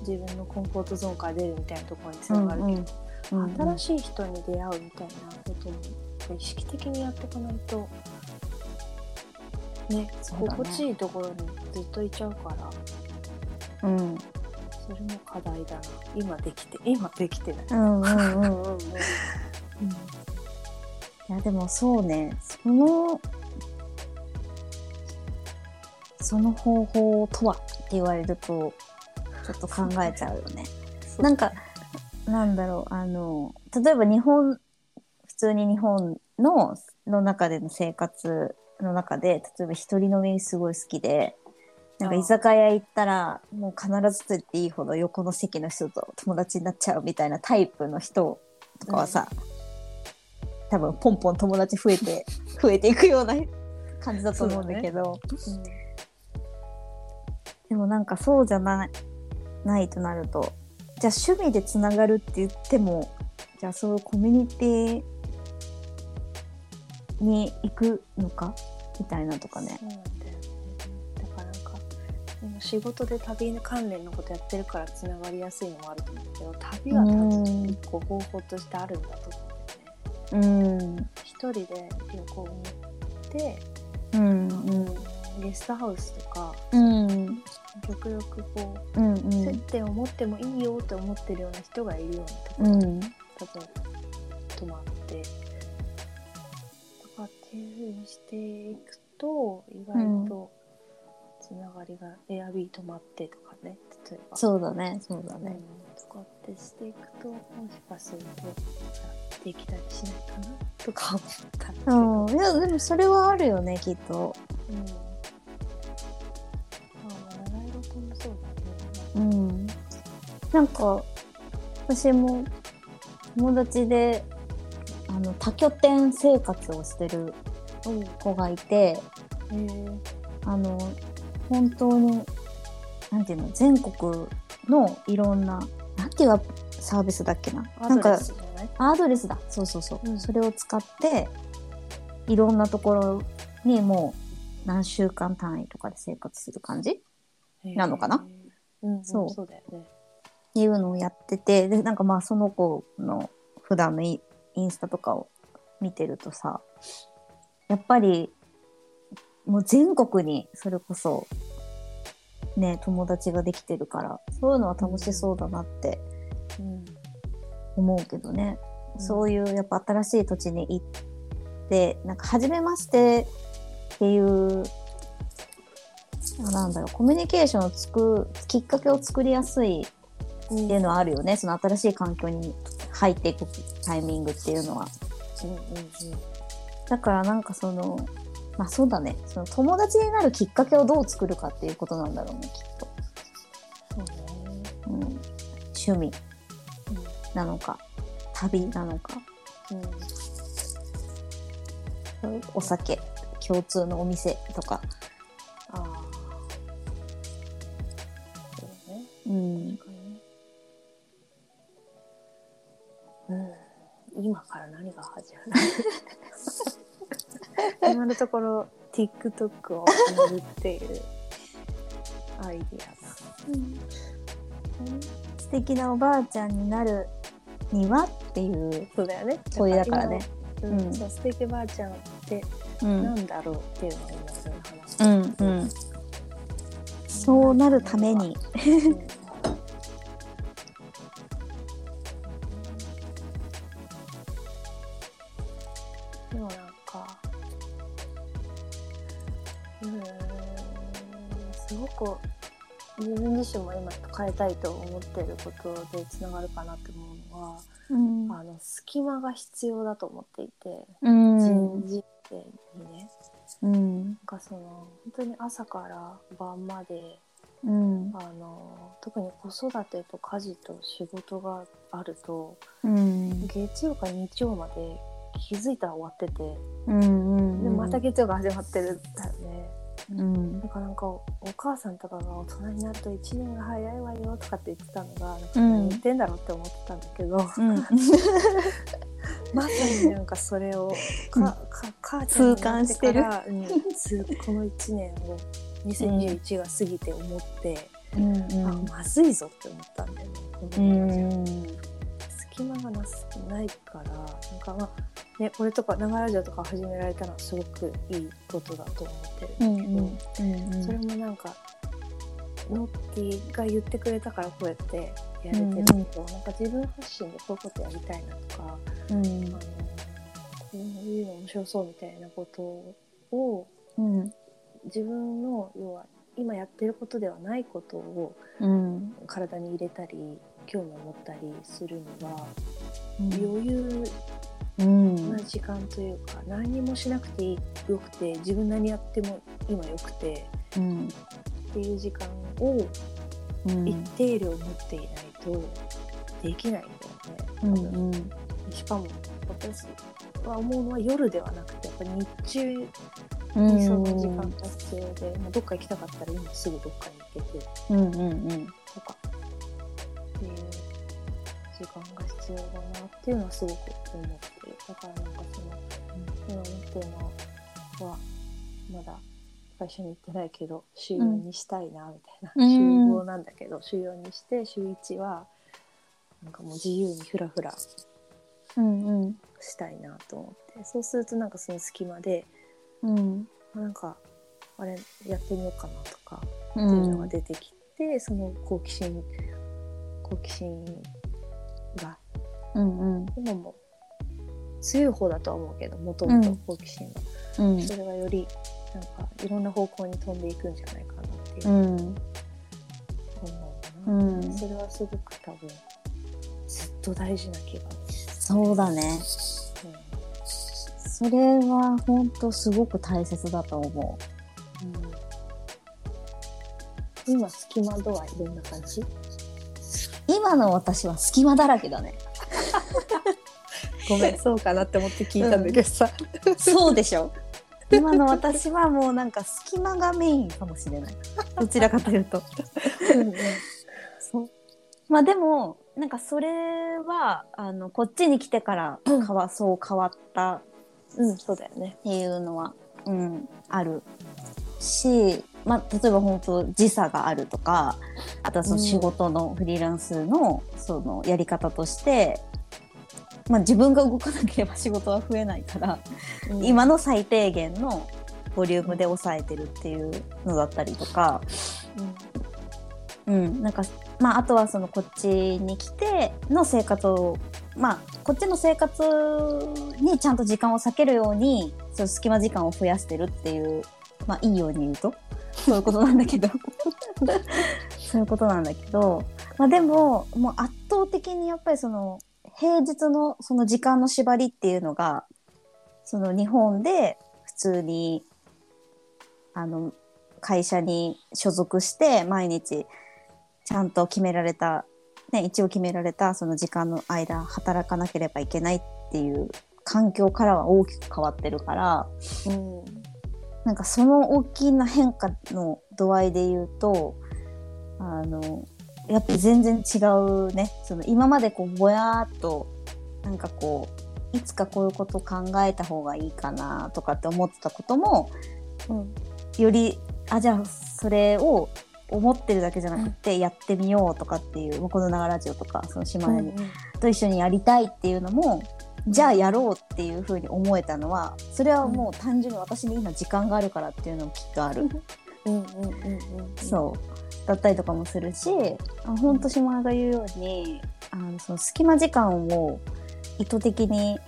自分のコンフォートゾーンから出るみたいなところにつながるけど、うん新しい人に出会うみたいなことも意識的にやっていかないとねね。心地いいところにずっといちゃうからうん。それも課題だな。今できて今できてない、うんうんうんうん。うん。いやでもそうね。そのその方法とはって言われるとちょっと考えちゃうよね。なんかなんだろうあの例えば日本普通に日本のの中での生活の中で例えば一人飲みすごい好きでなんか居酒屋行ったらもう必ずと言っていいほど横の席の人と友達になっちゃうみたいなタイプの人とかはさ、多分ポンポン友達増えて増えていくような感じだと思うんだけど。うん。でもなんかそうじゃないないとなるとじゃあ趣味でつながるって言ってもじゃあそういうコミュニティに行くのかみたいなとかね。そうなんだよねだからなんか今仕事で旅関連のことやってるからつながりやすいのもあると思うけど旅は多分一個方法としてあるんだと思うんだよね。うん。一人で旅行に行ってうん。ゲストハウスとかうん極力こうんうう、接点を持ってもいいよって思ってるような人がいるようなところに、うん。泊まって。とかっていう風にしていくと意外とつながりがエアビー泊まってとかね例えばそうだねそうだうん。ね。とかってしていくともしかするとできたりしないかな？とか思ったりいやでもそれはあるよねきっと。うん。うね。ん、なんか私も友達であの多拠点生活をしてるうん。子がいてえー、あの本当になんていうの全国のいろんななんていうサービスだっけな？アドなんかアドレスだ。そうそうそう、うん。それを使っていろんなところにもう何週間単位とかで生活する感じ？なのかな？えーうん、そそうう。そうだよね。っていうのをやっててでなんかまあその子の普段のいインスタとかを見てるとさやっぱりもう全国にそれこそね友達ができてるからそういうのは楽しそうだなってうん思うけどね、うんそういうやっぱ新しい土地に行ってなんか初めましてっていうあなんだろうコミュニケーションをつくきっかけを作りやすいっていうのはあるよね。その新しい環境に入っていくタイミングっていうのは。うんうんだからなんかそのまあそうだね。その友達になるきっかけをどう作るかっていうことなんだろうねきっと。そうね。うん、趣味。なのか旅なのか。うん。お酒共通のお店とか。今から何が始まる？今のところ TikTok をやるっていうアイディア素敵なおばあちゃんになるにはっていうそうだよね。問いだからね。今うん。うん。そう素敵ばあちゃんってうん。なんだろうっていうのを今それ話うんうん。そうなるために。変えたいと思ってることでつながるかなって思うのは、うん。あの隙間が必要だと思っていて、うん。人事にねうん。なんかその本当に朝から晩までうん。あの特に子育てと家事と仕事があるとうん。月曜か日曜まで気づいたら終わっててうん。でまた月曜が始まってるんだよね。うん。なんかなんかおお母さんとかが大人になると1年が早いわよとかって言ってたのがなん。かうん何言ってんだろうって思ってたんだけど、うん。まさになんかそれをかか母ちゃんになってから、うん、つこの1年を2021が過ぎて思って、あまずいぞって思ったんだよねうん隙間がなすないからなんかまあねこれとか長ラジオとか始められたのはすごくいいことだと思ってるんだけど、それもなんかノッティが言ってくれたからこうやってやれてるけど、なんか自分発信でこういうことやりたいなとか、あのこういうの面白そうみたいなことをうん自分の要は今やってることではないことをうん。体に入れたり興味を持ったりするには、うん。余裕うんな時間というか、何にもしなくてよくて自分何やっても今よくてうんっていう時間をうん。一定量持っていないとできないんだよね。うん。うんしかも私は思うのは夜ではなくてやっぱ日中うんにその時間が必要で、まあ、どっか行きたかったら今すぐどっかに行けてうんうんうん。とかっていう時間が必要だなっていうのはすごく思ってるだからなんかその今のテーマはまだ会社に行ってないけど週4にしたいなみたいな、うん。週5なんだけど週4にして週1はなんかもう自由にフラフラうんうんしたいなと思ってそうするとなんかその隙間でうんあなんかあれやってみようかなとかうっていうのがん出てきて、その好奇心好奇心が。うんうん。今も強い方だとは思うけどもともと好奇心が、うん。それがよりなんかいろんな方向に飛んでいくんじゃないかなっていう。うん。思うな、うん。それはすごく多分ずっと大事な気がそうだね。する、それは本当すごく大切だと思う。ん。今隙間度合いどんな感じ？う今の私は隙間だらけだね。ごめん。そうかなって思って聞いたんだけど。さ、そうでしょ。今の私はもうなんか隙間がメインかもしれない。どちらかというと。そう。まあでもなんかそれはあのこっちに来てから変わ、そう変わったうん、そうだよね。っていうのは、うん、あるし、まあ、例えば本当時差があるとかあとはその仕事のフリーランスのそのやり方としてまあ、自分が動かなければ仕事は増えないから、うん。今の最低限のボリュームで抑えてるっていうのだったりとか、うん、なんか、まあ、あとはそのこっちに来ての生活を、まあ、こっちの生活にちゃんと時間を割けるように、その隙間時間を増やしてるっていう、まあ、いいように言うと、そういうことなんだけど、そういうことなんだけど、まあ、でも、もう圧倒的にやっぱりその、平日のその時間の縛りっていうのが、その日本で普通に、あの、会社に所属して毎日ちゃんと決められた、ね、一応決められたその時間の間働かなければいけないっていう環境からは大きく変わってるから。うん。なんかその大きな変化の度合いで言うとあのやっぱり全然違うね。その今までこうぼやーっとなんかこういつかこういうこと考えた方がいいかなとかって思ってたこともうん。よりあじゃあそれを思ってるだけじゃなくてやってみようとかっていう、もうこの長ラジオとかその島根に、と一緒にやりたいっていうのもじゃあやろうっていうふうに思えたのはそれはもう単純に私に今時間があるからっていうのもきっとある、うんうんうんうんそう。だったりとかもするしあ本当島根が言うようにあのその隙間時間を意図的に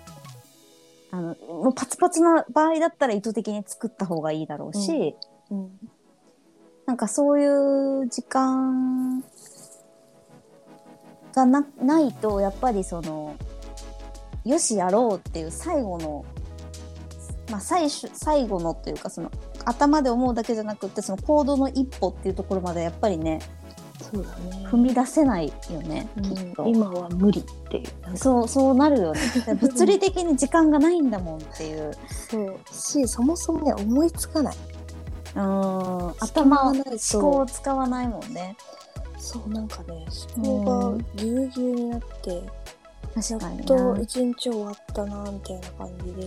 あのもうパツパツな場合だったら意図的に作った方がいいだろうし、うん。なんかそういう時間がなないとやっぱりそのよしやろうっていう最後のまあ最初最後のというかその頭で思うだけじゃなくってその行動の一歩っていうところまでやっぱりねそうだね。踏み出せないよね、きっと。うん今は無理っていう。そうそうなるよね。物理的に時間がないんだもんっていう。そう。しそもそもね思いつかない。うん。頭思考を使わないもんね。そうなんかね思考がぎゅうぎゅうになって確かにな。と一日終わったなみたいな感じで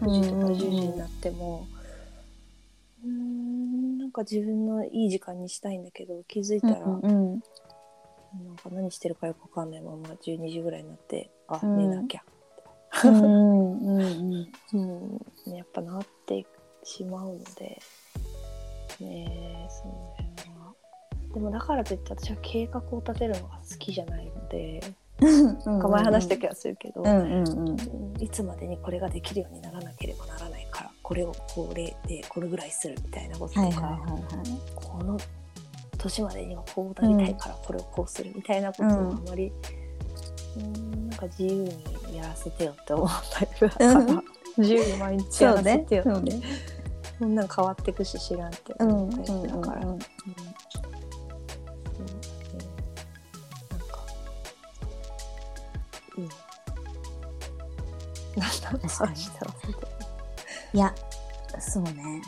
9時とか10時になっても。うーんなんか自分のいい時間にしたいんだけど気づいたら、うんうんなんか何してるかよくわかんないまま12時ぐらいになってあ、うん。寝なきゃ、うんうんうんうん、やっぱなってしまうのでねえその辺は。でもだからといって私は計画を立てるのが好きじゃないので、うんなんか前話した気がするけど、いつまでにこれができるようにならなければならないからこれをこれでこれぐらいするみたいなこととか、この年までにはこうなりたいからこれをこうするみたいなことをあうんまり、うん、なんか自由にやらせてよって思うタイプだから、うん。自由に毎日やらせてよって、そんなん変わってくし知らんってうん思うタイプだから。うんなんだろういやそうね。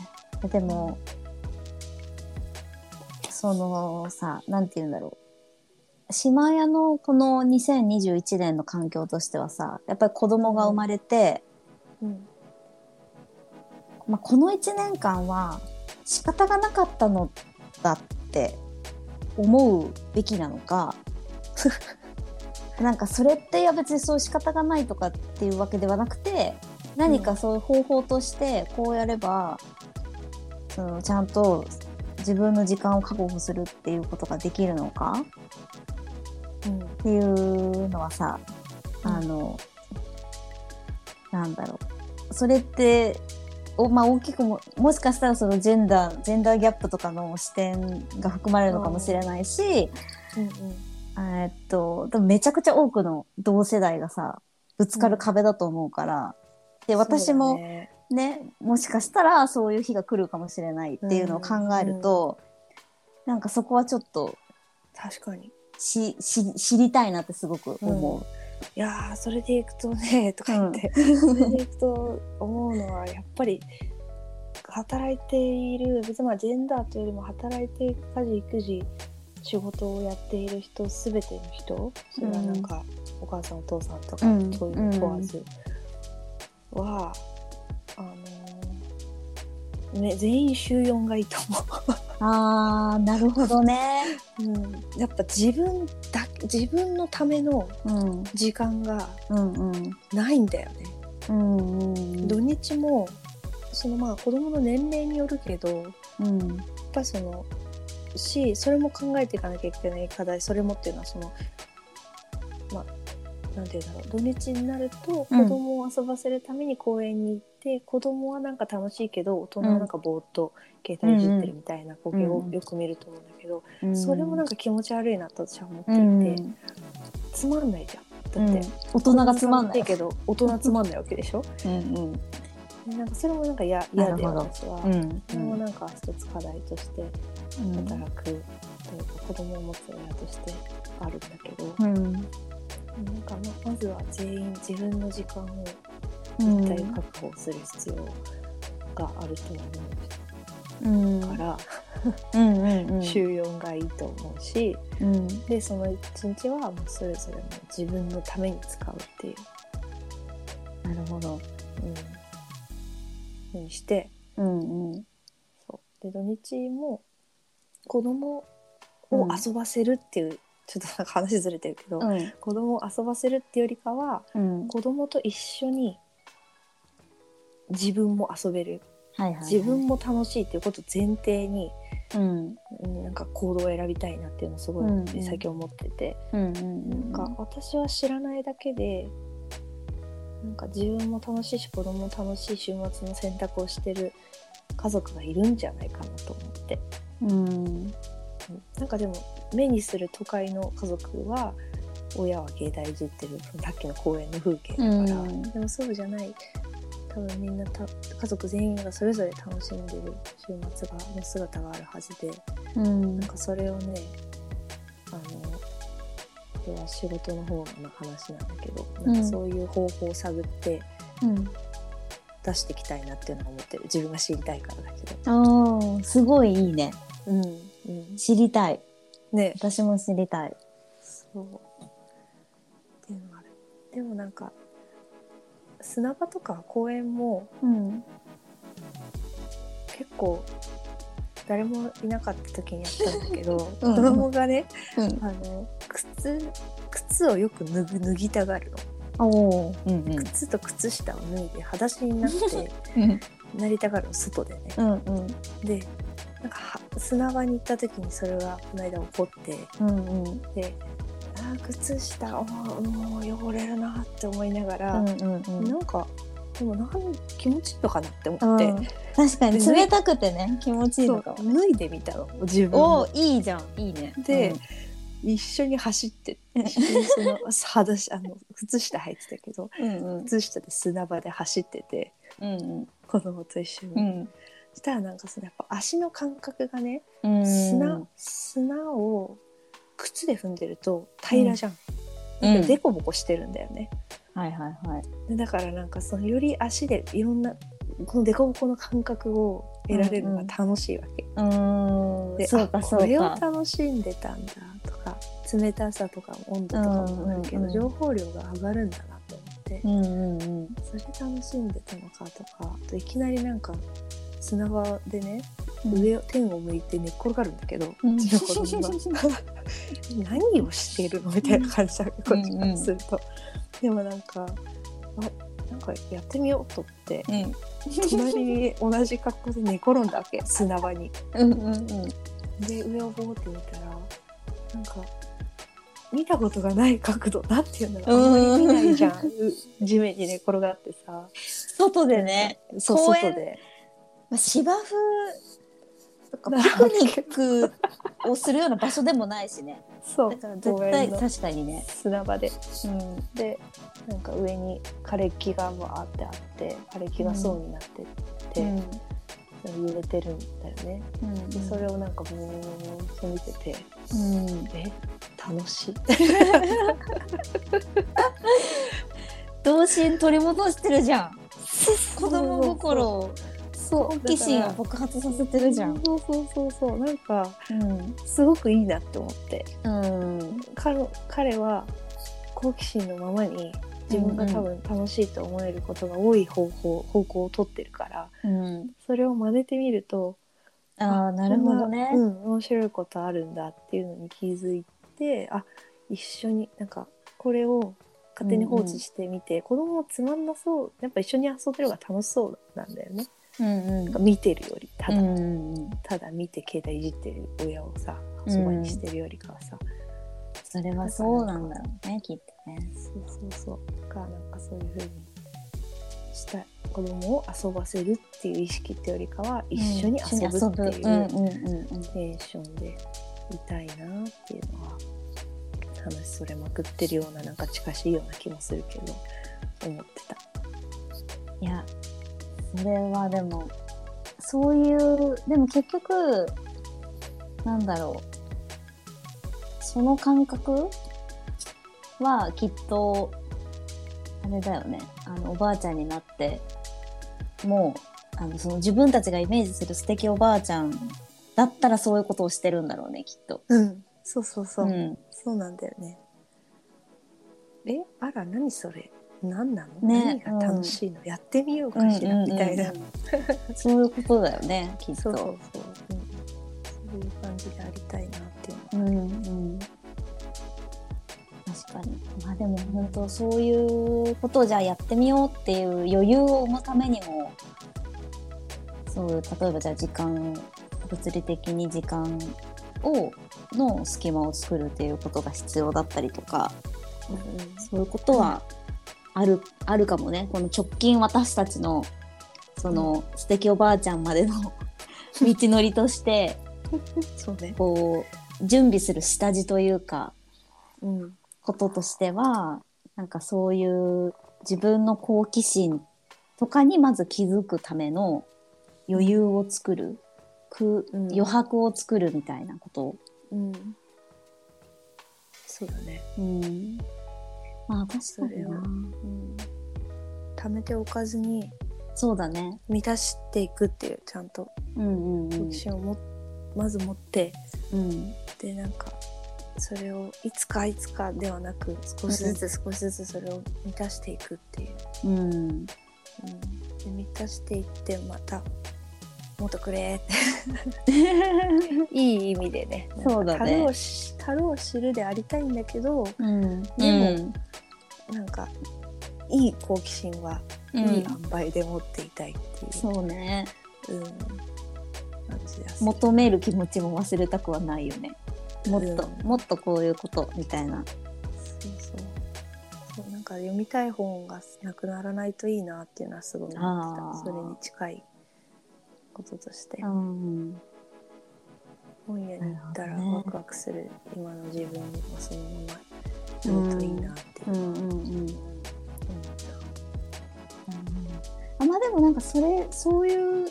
でもそのさなんて言うんだろう。島屋のこの2021年の環境としてはさやっぱり子供が生まれて、うん。まあ、この1年間は仕方がなかったのだって思うべきなのかなんかそれっていや別にそう仕方がないとかっていうわけではなくて何かそういう方法としてこうやれば、そのちゃんと自分の時間を確保するっていうことができるのかうんっていうのはさ、うん。あのなんだろう。それってお、まあ、大きくももしかしたらそのジェンダージェンダーギャップとかの視点が含まれるのかもしれないし、うんえーっとでもめちゃくちゃ多くの同世代がさぶつかる壁だと思うから、で私もね。ねもしかしたらそういう日が来るかもしれないっていうのを考えると、なんかそこはちょっと確かに。しし知りたいなってすごく思う。いやーそれでいくとねとか言って、それでいくと思うのはやっぱり働いている別にまあジェンダーというよりも働いている家事育児仕事をやっている人すべての人それはなんか、お母さんお父さんとか、うん。そういうの問わず。は、あのーね全員週4がいいと思あーなるほどね。う、うん、やっぱ自分だ自分のためのうん。時間がないんだよね、うんうん土日もそのまあ子供の年齢によるけどやっうんぱそのしそれも考えていかなきゃいけない課題それもっていうのはそのまあなんていうんだろう土日になると子うん。供を遊ばせるために公園に行って、子供はなんか楽しいけど大人はなんかぼーっと携帯いじってるみたいな光景をよく見ると思うんだけど、うん。それもなんか気持ち悪いなと私は思っていて、うんつまんないじゃん。だって、大人がつまんない。けど大人つまんないわけでしょ？うんうんなんかそれもなんか嫌嫌で私は、うんそれもなんか一つ課題としてうん。働くというか子供を持つ親としてあるんだけど、うん。なんかままずは全員自分の時間をうん。絶対確保する必要があるとうん思うから、うん。うんうん週4がいいと思うしうん。でその1日はもうそれぞれも自分のために使うっていう、なるほど。うん、にしてうんうん。そう。で土日も子供を遊ばせるっていう、ちょっとなんか話ずれてるけど、うん。子供を遊ばせるっていうよりかはうん。子供と一緒に自分も遊べる。はいはいはい。自分も楽しいっていうことを前提に、うん。うんなんか行動を選びたいなっていうのをすごいうんうん。最近思ってて、うんうん。なんか私は知らないだけでなんか自分も楽しいし子供も楽しい週末の選択をしてる家族がいるんじゃないかなと思って、うん。うんなんかでも目にする都会の家族は親は携帯いじってるさっきの公園の風景だから、うん。でもそうじゃない。多分みんなた家族全員がそれぞれ楽しんでる週末がの姿があるはずで。うん。なんかそれをねあのこれは仕事の方の話なんだけどなんかそういう方法を探ってうん。出していきたいなっていうのは思ってる。自分が知りたいからだけど。あーすごいいいね。うんうん、知りたい。ね。私も知りたい。そう。っていうのがあるでもなんか砂場とか公園もうん。結構誰もいなかった時にやったんだけど、うん子供がねうん。あの靴靴をよく脱ぐ脱ぎたがるの。うんうん。靴と靴下を脱いで裸足になって うん。なりたがるの外でね。うんうん。でなんかは砂場に行った時にそれがこの間起こってうんうん。であー靴下もう汚れるなって思いながら、うんうん。なんかでもなん気持ちいいのかなって思って、うん。確かにで冷たくてね気持ちいいそうのか脱いでみたの自分おもおいいじゃんいいね。で一緒に走って一緒にその裸足あの靴下履いてたけどうんうん。靴下で砂場で走っててうん子供と一緒に、うん。そしたらなんかそのやっぱ足の感覚がねうん。砂砂を靴で踏んでると平らじゃん、うん。だからデコボコしてるんだよね、はいはいはい。でだからなんかそのより足でいろんなこのデコボコの感覚を得られるのが楽しいわけ、うーでんそうかあそうこれをか楽しんでたんだとか冷たさとか温度とかもあるけど、うんうんうん情報量が上がるんだなと思って、うんうんうん。それ楽しんでたのかとかあといきなりなんか砂場でね、うん。上を天を向いて寝っ転がるんだけど、ううんちの子供が。何をしてるの？みたいな感じだこっちからすると、でもなんかあなんかやってみようと思ってうん。隣に同じ格好で寝転んだわけ砂場に。うんうんうん。で上をボーって見たらなんか見たことがない角度なんていうんだろうあんまり見ないじゃん。う地面に寝転がってさ。外でね。そう公園。外で。まあ芝生とかピかクニックをするような場所でもないしねそう。だから絶対確かにね。砂場で。うん。でなんか上に枯れ木がわーってあって枯れ木が層になってって、うん。揺れてるんだよね。うん。でそれをなんかぼーっと見ててうん。え？楽しい。童心取り戻してるじゃん。子供心を。そう好奇心を爆発させてるじゃん。らそうそうそうそう。なんかうん。すごくいいなって思って。うん。彼彼は好奇心のままに自分が多分楽しいと思えることが多い方法方向を取ってるからうん、それを真似てみるとああなるほどね。うん、面白いことあるんだっていうのに気づいてあ一緒になんかこれを勝手に放置してみて、子供もつまんなそうやっぱ一緒に遊んでる方が楽しそうなんだよねうんうん。見てるよりただ、うんうん、ただ見て携帯いじってる親をさそばにしてるよりかはさ、それはそうなんだろうねきっとね。そうそうそう。だからなんかそういう風にした子供を遊ばせるっていう意識ってよりかは一緒に遊ぶっていううんうんうんうんテンションでいたいなっていうのは話それまくってるようななんか近しいような気もするけど思ってた。いやそれはでもそういうでも結局なんだろう。その感覚はきっとあれだよね。あのおばあちゃんになってもうあのその自分たちがイメージする素敵おばあちゃんだったらそういうことをしてるんだろうねきっと。うん、そうそうそう、うん。そうなんだよね。え？あら何それ？何なの、ね。何が楽しいの、やってみようかしら、みたいな。うん。うんうんそういうことだよねきっと。そうそうそう、うん、そういう感じでありたいなっていうのうんうん、確かに。まあでも本当そういうことをじゃあやってみようっていう余裕を生むためにもそういう例えばじゃあ時間物理的に時間をの隙間を作るっていうことが必要だったりとかそういうことはある,、あるかもねこの直近私たちのその素敵おばあちゃんまでの 道のりとして そうね。こう準備する下地というかうん。こととしてはなんかそういう自分の好奇心とかにまず気づくための余裕を作る、くうん余白を作るみたいなこと、うん。そうだね。うん、まあ確かにな。うん。貯めておかずにそうだね。満たしていくっていうちゃんと。好奇心をも、まず持って。うん。でなんかそれをいつかいつかではなく少しずつ少しずつそれを満たしていくっていう、うん。うん、で満たしていってまたもっとくれって。いい意味でね。そうだね。樽を知るでありたいんだけどうん。でもなんかいい好奇心はうん。いい塩梅で持っていたいっていう、そうね。うん。求める気持ちも忘れたくはないよね。もっと、うん。もっとこういうことみたいな。そうそう。そうなんか読みたい本がなくならないといいなっていうのはすごい思ってた。それに近いこととして、うん。本屋に行ったらワクワクする今の自分をそのままいるといいなって。いうう、んうん。うんうん。あまあでもなんかそれそういう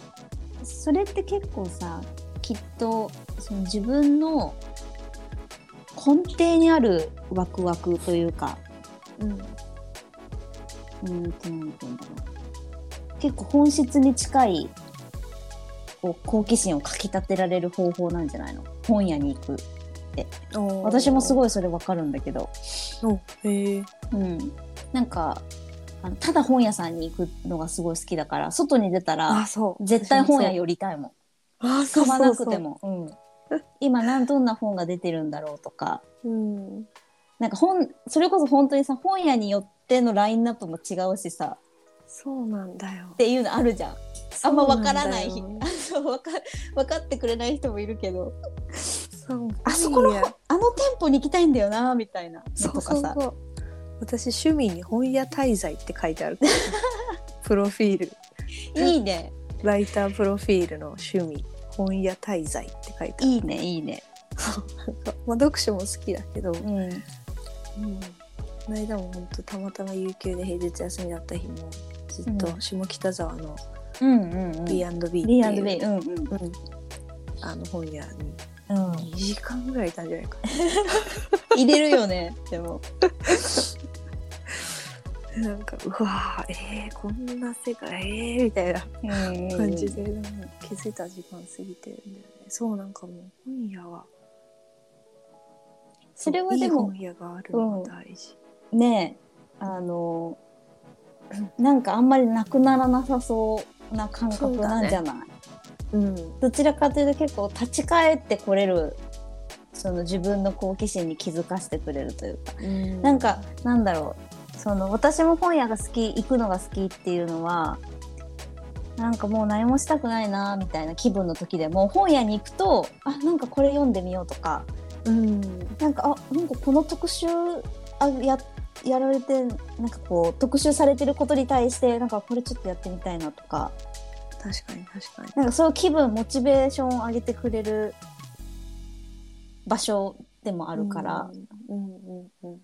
それって結構さきっとその自分の根底にあるワクワクというかうん。うんとなんて言うんだろう。結構本質に近いこう好奇心をかきたてられる方法なんじゃないの？本屋に行く私もすいごいそれわかるんだけど、へえうん、なんかあのただ本屋さんに行くのがすごい好きだから外に出たら絶対本屋よ寄りたいもん。あそう買わなくても。うん。今何どんな本が出てるんだろうとか。うん。なんか本それこそ本当にさ本屋によってのラインナップも違うしさ。そうなんだよ。っていうのあるじゃん。あんま分からない 分か分かってくれない人もいるけど。そうあそこのあの店舗に行きたいんだよなみたいな。のそうとかさ。そうそう。私趣味に本屋滞在って書いてある。プロフィール。いいね。ライタープロフィールの趣味本屋滞在って書いてある。いいねいいね。まあ読書も好きだけど、うん。うん、この間も本当たまたま有給で平日休みだった日もずっとうん。下北沢のうんうんうん B&B っていう。B&B うんうん。うん。あの本屋に。うん。2時間ぐらいいたんじゃないか 入れるよねでも。な なんかうわーえー、こんな世界えー、みたいな感じで、もう気づいた時間過ぎてるんだよね。そうなんかもう本屋は。それはでもいい本屋があるのが大事、ねえあのなんかあんまりなくならなさそうな感覚なんじゃない？うん。どちらかというと結構立ち返ってこれるその自分の好奇心に気づかせてくれるというか、うん。なんかなんだろう。その私も本屋が好き行くのが好きっていうのはなんかもう何もしたくないなみたいな気分の時でも本屋に行くとあなんかこれ読んでみようとか。うん。なんかあなんかこの特集あややられてなんかこう特集されてることに対してなんかこれちょっとやってみたいなとか。確かに確かに。なんかそういう気分モチベーションを上げてくれる場所でもあるから、うんうんうん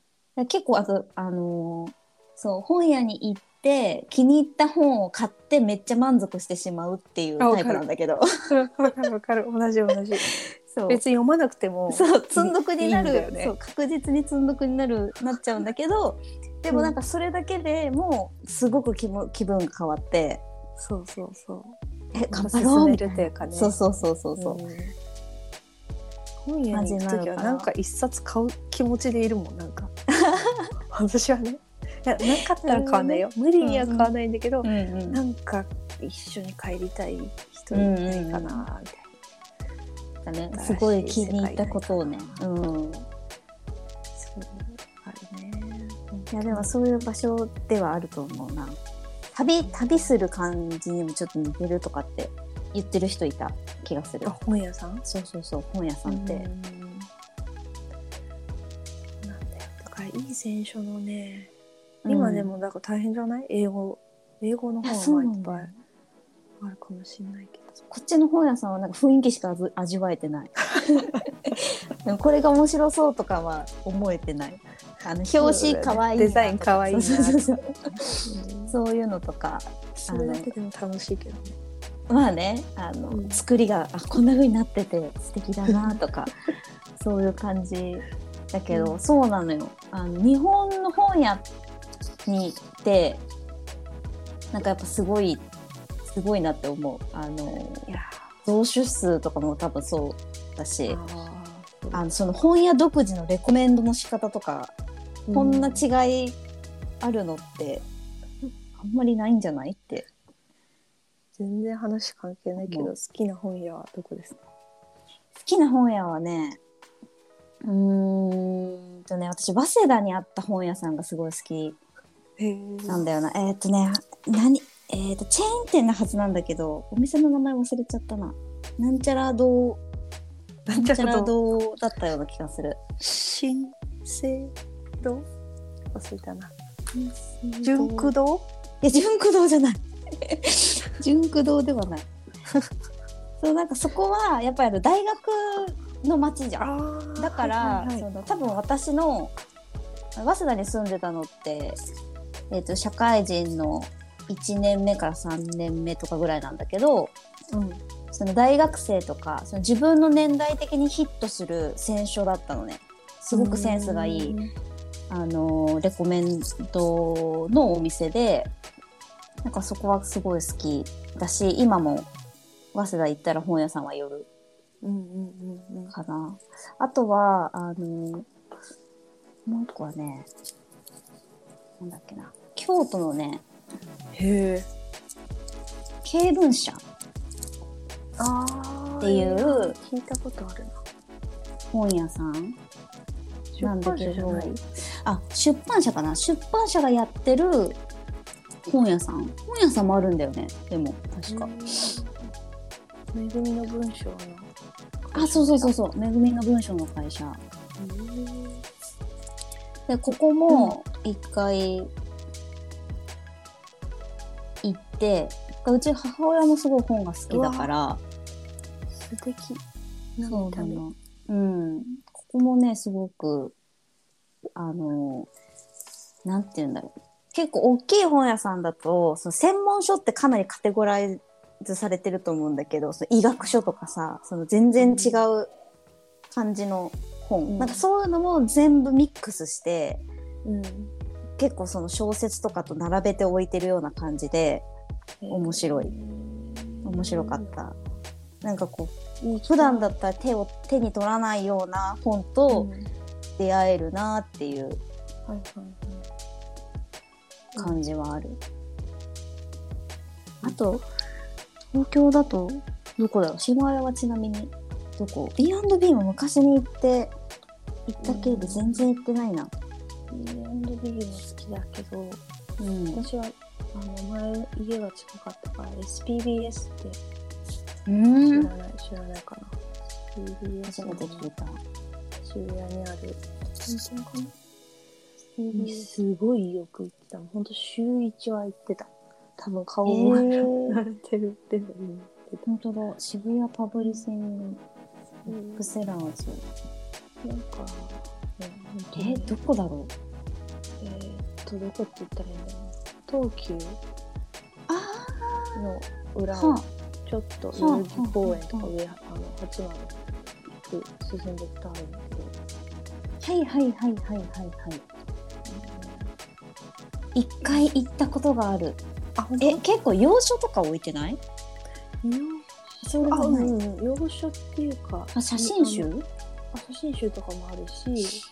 結構あとあのーそう本屋に行って気に入った本を買ってめっちゃ満足してしまうっていうタイプなんだけど。うんわかるわかる。同じ同じ別に読まなくてもそう積んどくにないるいね。そう確実に積んどくになるなっちゃうんだけどでもなんかそれだけでもうすごく気も気分が変わって。そうそうそう。え頑張進ろうめみたいな。ねそうそうそうそうそう、ん。本屋に行く時はなんか一冊買う気持ちでいるもんなんか。私はね。いやなかったら買わないよ。無理には買わないんだけど、うんうんなんか一緒に帰りたい人いないかなみたいな、だねすごい気に入ったことをね、うん、そうあるねいやでもそういう場所ではあると思うな。旅旅する感じにもちょっと似てるとかって言ってる人いた気がする。あ本屋さん？そうそうそう本屋さんって、うん。なんだよ。だからいい選書のね今でもなんか大変じゃない？英語英語の本はいっぱいあるかもしれないけどこっちの本屋さんはなんか雰囲気しか味味わえてない。でもこれが面白そうとかは思えてない。あの表紙かわいいなデザインかわいいなそういうのとか。それだけでも楽しいけどね。まあねあの、うん。作りがあこんな風になってて素敵だなとか。そういう感じだけど、うん。そうなのよ。あの日本の本屋に行ってなんかやっぱすごいすごいなって思う。あのいや増出数とかも多分そうだしああのその本屋独自のレコメンドの仕方とか、ーこんなうん違いあるのってあんまりないんじゃないって。全然話関係ないけどうん。好きな本屋はどこですか？好きな本屋はねうーんとね私早稲田にあった本屋さんがすごい好きへなんだよな、えーっとね何えーっとチェーン店なはずなんだけどお店の名前忘れちゃったな。なんちゃら堂。ななんんちゃら堂だったような気がする。新生堂？忘れたな。純駆堂？いや純駆堂じゃない。純駆堂ではない。そうなんかそこはやっぱりあの大学の町じゃん。だから、はいはいはい。その多分私の早稲田に住んでたのって、えー、と社会人の1年目から3年目とかぐらいなんだけどうん。その大学生とかその自分の年代的にヒットする選書だったのね。すごくセンスがいい、あのレコメンドのお店でなんかそこはすごい好きだし今も早稲田行ったら本屋さんは寄るうんうんうんうん。かな。あとは、あの、もう一個はね、なんだっけな、京都のね、へえ。経文社。っていう。聞いたことあるな。本屋さん。なんだけど。あ、出版社かな？出版社がやってる本屋さん。本屋さんもあるんだよね、でも、確か。めぐみの文章のあ、そうそうそうそう、めぐみの文章の会社。で、ここも一回て、うち母親もすごい本が好きだから、素敵そうな。うん。ここもね、すごく、あの、なんて言うんだろう。結構大きい本屋さんだと、その専門書ってかなりカテゴライズされてると思うんだけど、その医学書とかさ、その全然違う感じの本、うんなんかそういうのも全部ミックスして、うん結構その小説とかと並べて置いてるような感じで、面白い。面白かった。なんかこう、普段だったら手を手に取らないような本うん。とはい出会えるなっていう感じはある。あと東京だとどこだろう？島原はちなみにどこ？B&B も昔に行って行ったけど全然行ってないな。B&B も好きだけどうん、私はあの前家が近かったから SPBS って知うん。らない、知らないかな。SPBS 初めて聞いた。渋谷にある。本店か？すごいよく行ってたの。ほんと週1は行ってた。多分顔も慣れてるってた。本当だ。渋谷パブリセンうんクセラーズ。なんか、ね、え本当に。どこだろう？えーっと、どこって言ったらいいんだろう。な。東急あの裏はをちょっと代々木公園とかは上、あの、八幡行く進んでったあるんだけど、はいはいはいはいはい。はい。一回行ったことがある。あ、え、結構洋書とか置いてない？それあ、がない。うん、洋書っていうか、あ、写真集？あ写真集とかもあるし、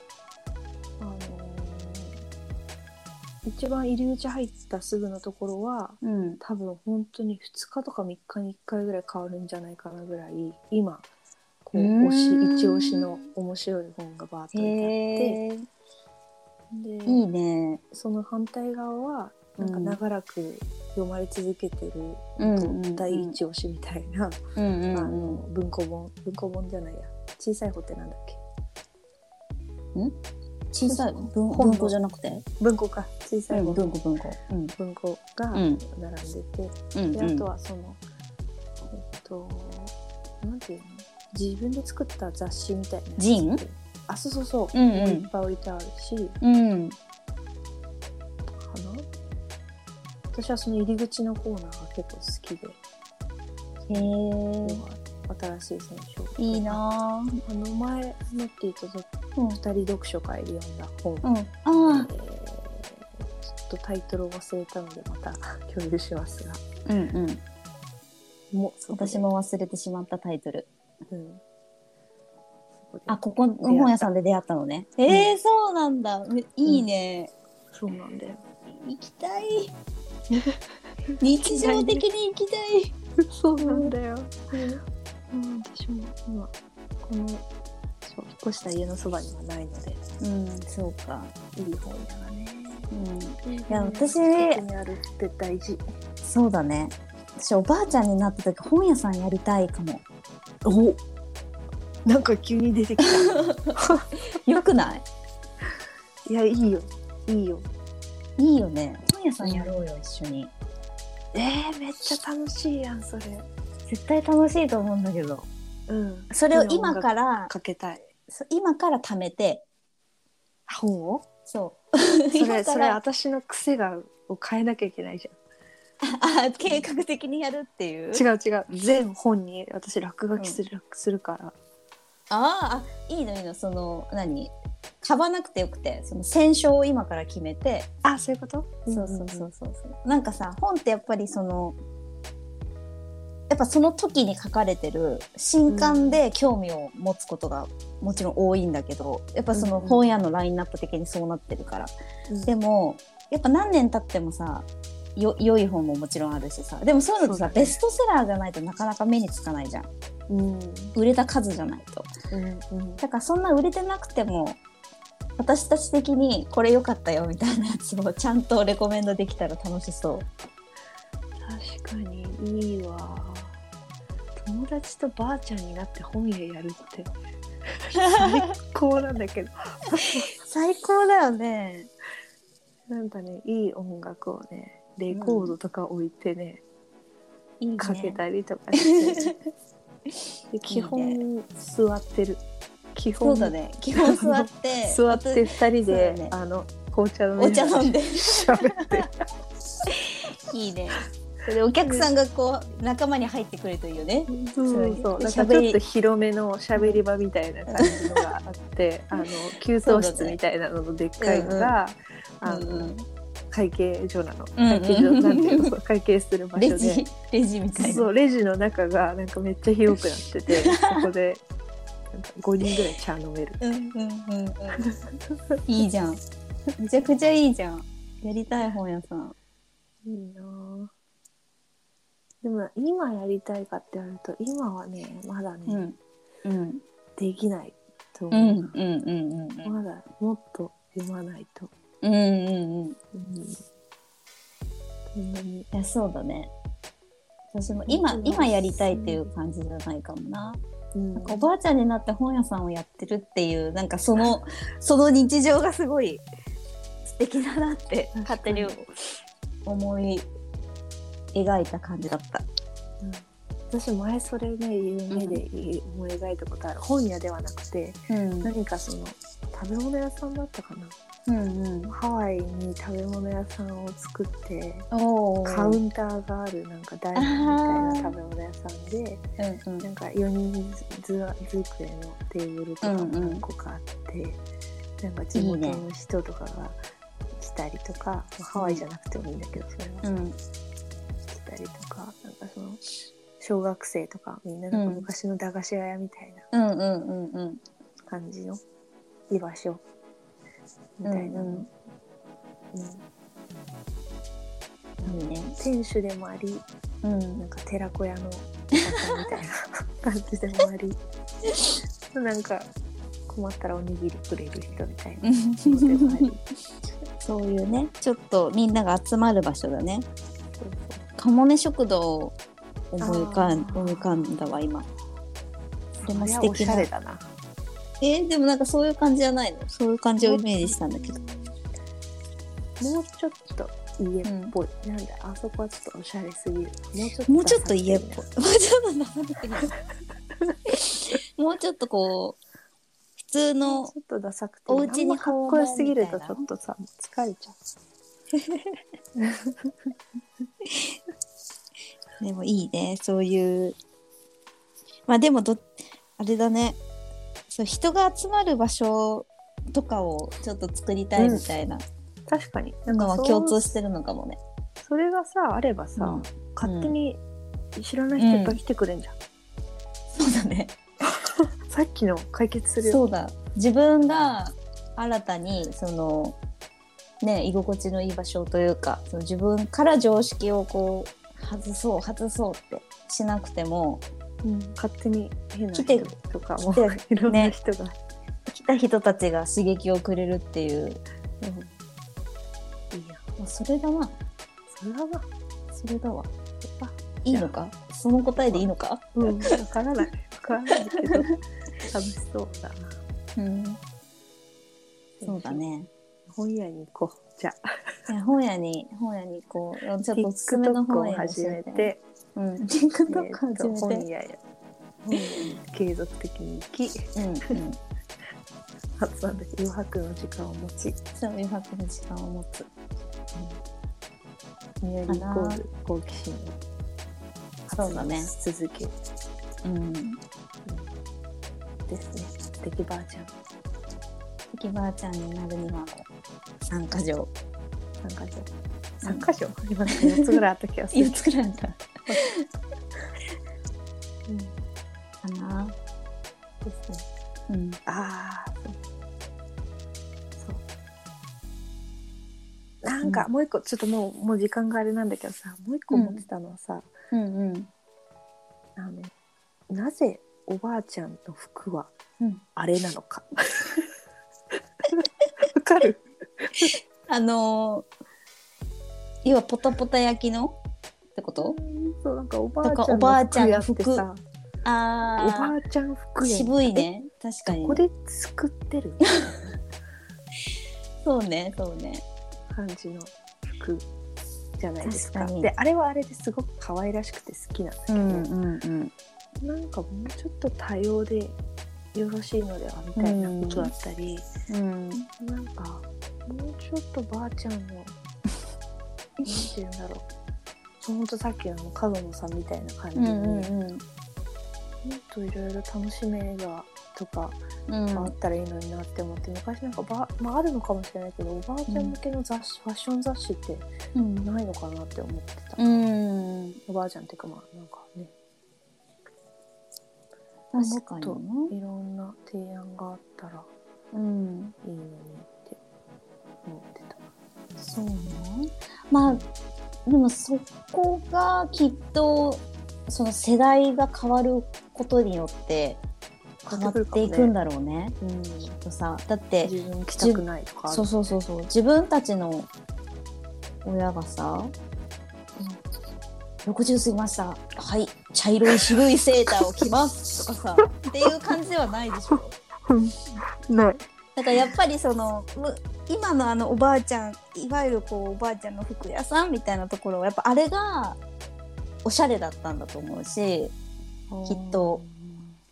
一番入り口入ったすぐのところは、うん。多分本当に2日とか3日に1回ぐらい変わるんじゃないかなぐらい今こう推し一押しの面白い本がバーッと置いて。あってでいいね。その反対側はなんか長らく読まれ続けてる、第一押しみたいな、あのうん。文庫本文庫本じゃないや小さい本ってなんだっけ？小さい文庫？じゃなくて？文庫か。小さい本、文庫。文庫。うん。文庫が並うん。んでて、うんであとはそのえっとなんていうの？自分で作った雑誌みたいなジン？あそうそうそう、うんうん。いっぱい置いてあるし。うん。かな？私はその入り口のコーナーが結構好きで、へえ。新しい選手いいなぁ。あの前のっていうとうん2人読書会で読んだ本、うん。えあーちょっとタイトルを忘れたのでまた共有しますがあ。うんうん。も私も忘れてしまったタイトル。うんあ、ここの本屋さんで出会ったのね。えー、そうなんだ。めいいね。そうなんだよ行きたい。日常的に行きたい。そうなんだよ。うん、私も今この引っ越した家のそばにはないのでうん、そうか。いい本屋がね。うん。いや私にあるって大事。そうだね。私おばあちゃんになった時本屋さんやりたいかも。おなんか急に出てきた。よくない？いやいいよいいよ。いいよね。本屋さんやろうよ、一緒に。えー、めっちゃ楽しいやんそれ。絶対楽しいと思うんだけど。うん。それを今から、かけたい。そ今から貯めて、本を？そう。それ それ私の癖がを変えなきゃいけないじあ 計画的にやるっていう？ゃん。違う違う。全本に私落書きする、するから。あーあ、いいのいいの。その、何？買わなくてよくて、その選書を今から決めて、あそういうこと？そうそうそうそうそう。なんかさ、本ってやっぱりその、やっぱその時に書かれてる新刊で興味を持つことがもちろん多いんだけど、やっぱその本屋のラインナップ的にそうなってるから。うん。でも、やっぱ何年経ってもさ、よ良い本ももちろんあるしさ。でもそういうのってさ、ね。ベストセラーじゃないとなかなか目につかないじゃん。うん。売れた数じゃないと。うんうん。だからそんな売れてなくても私たち的にこれ良かったよみたいなやつをちゃんとレコメンドできたら楽しそう確かにいいわ。友達とばあちゃんになって本屋やるって。最高なんだけど。最高だよね。なんかねいい音楽をねレコードとか置いてね、いいね。かけたりとかして。で基本座ってる。基本。そうだね。基本座って 座って二人で、ね。あの紅茶のお茶飲んで。喋っていいねでお客さんがこう仲間に入ってくるといいよね。そうそう。なんかちょっと広めの喋り場みたいな感じのがあってあの給湯室みたいなののでっかいのが、あの、会計所なの、会計所なんていうの？会計する場所で。レジレジみたいな。そうレジの中がなんかめっちゃ広くなっててそこでなんか5人ぐらい茶飲める。いいじゃん。めちゃくちゃいいじゃん。やりたい本屋さん。いいなぁでも今やりたいかって言われると今はねまだね、うん。うん。できないとう思う、ん。うん。うん。うん。まだもっと読まないと、うん。うん。うん。うん、いや、そうだね。私も今、今やりたいっていう感じじゃないかもな。うんなんかおばあちゃんになって本屋さんをやってるっていう、なんかその、その日常がすごい素敵だなって勝手に思い描いた感じだった。うん私前それね夢で思い描いたことある、本屋ではなくてうん。何かその食べ物屋さんだったかなうんうん。ハワイに食べ物屋さんを作っておカウンターがあるなんかダイニングみたいな食べ物屋さんでうんうんなんか4人ず机のテーブルとかも何個かあって、なんか地元の人とかが来たりとか、まあハワイじゃなくてもいいんだけどそれは、うん。来たりとかなんかその小学生とかみんななんか昔の駄菓子屋みたいなうんうんうんうん。感じの居場所。みたいなの、うんうん。ね。店主でもありうん。なんか寺子屋のみたいな 感じでもあり。なんか困ったらおにぎりくれる人みたいな そういうね、ちょっとみんなが集まる場所だね。そうかもめ食堂を思い浮かん思い浮かんだわ、今。それも素敵な。な。えーでもなんかそういう感じじゃないの？そういう感じをイメージしたんだけど。もうちょっと家っぽい、なんであそこはちょっとおしゃれすぎる。もうちょっと家っぽい。ダもうちょっと生ぬるい。もうちょっとこう、普通のちょっとダサくてお家にかっこよすぎるとちょっとさ疲れちゃ でもいいね、そういう。まあでもど、あれだね。そう人が集まる場所とかをちょっと作りたいみたいなう確かにかそう共通してるのかもね。それがさあればさ、うん勝手に知らない人いっぱい来てくれんじゃん、そうだね。さっきの解決するよそうだ。自分が新たにそのね居心地のいい場所というか、その自分から常識をこう外そう外そうってしなくてもうん勝手に変な人来てとかも いろんな人が、来た人たちが刺激をくれるっていう。うん。いいや。まあそれだな。それはな。それだわ。あいいのか？その答えでいいのか？うん。わからない。わからないけど。楽しそうだな。うん。そうだね。本屋に行こう。じゃあ。いや本屋に、本屋にこう、ちょっとおすすめの TikTok を本屋始めて、うん。え TikTok 始めて。本屋継続的に行き。うんうん。初なんだけど余白の時間を持ち。そう、余白の時間を持つ。ニアリーイコール好奇心をそうだね。続けるうん。ですね。素敵ばあちゃん。関ばあちゃんになるには、参加条。3箇所3箇所今の4つぐらいあった気がする4つくらいあった。うんかな。ですねうん。ああなんかもう一個ちょっともうもう時間があれなんだけどさもう一個思ってたのはさ、うんうん。あのなぜおばあちゃんの服はうんあれなのかわかる？あのー、要はポタポタ焼きの？ってこと？そうなんかおばあちゃんのの服。やってさ。おばああちゃん服渋いね。確かに。こ。こで作ってる？そうね、そうね。感じの服じゃないですか。であれはあれですごく可愛らしくて好きなんだけど、うんうん。なんかもうちょっと多様でよろしいのではみたいなことだったり、うん。なんかもうちょっとばあちゃんのなんて言うんだろうほんとさっきの角野さんみたいな感じに、うんうんもうん。っといろいろ楽しめがとかうんがあったらいいのになって思って昔なんかば、まあ、あるのかもしれないけどおばあちゃん向けの雑誌、ファッション雑誌ってうんないのかなって思ってた、うん。おばあちゃんっていうかまあなんかね確かもっにね。といろんな提案があったらうん。いいのにって思ってた。そうね。まあでもそこがきっとその世代が変わることによって変わっていくんだろうね。うん、きっとさ。だって自分来たくないとかそうそうそうそう。自分たちの親がさ、60過ぎました。はい茶色い渋いセーターを着ますとかさっていう感じではないでしょ。ない。だからやっぱりそのむ今のあのおばあちゃんいわゆるこうおばあちゃんの服屋さんみたいなところはやっぱあれがおしゃれだったんだと思うし、きっと。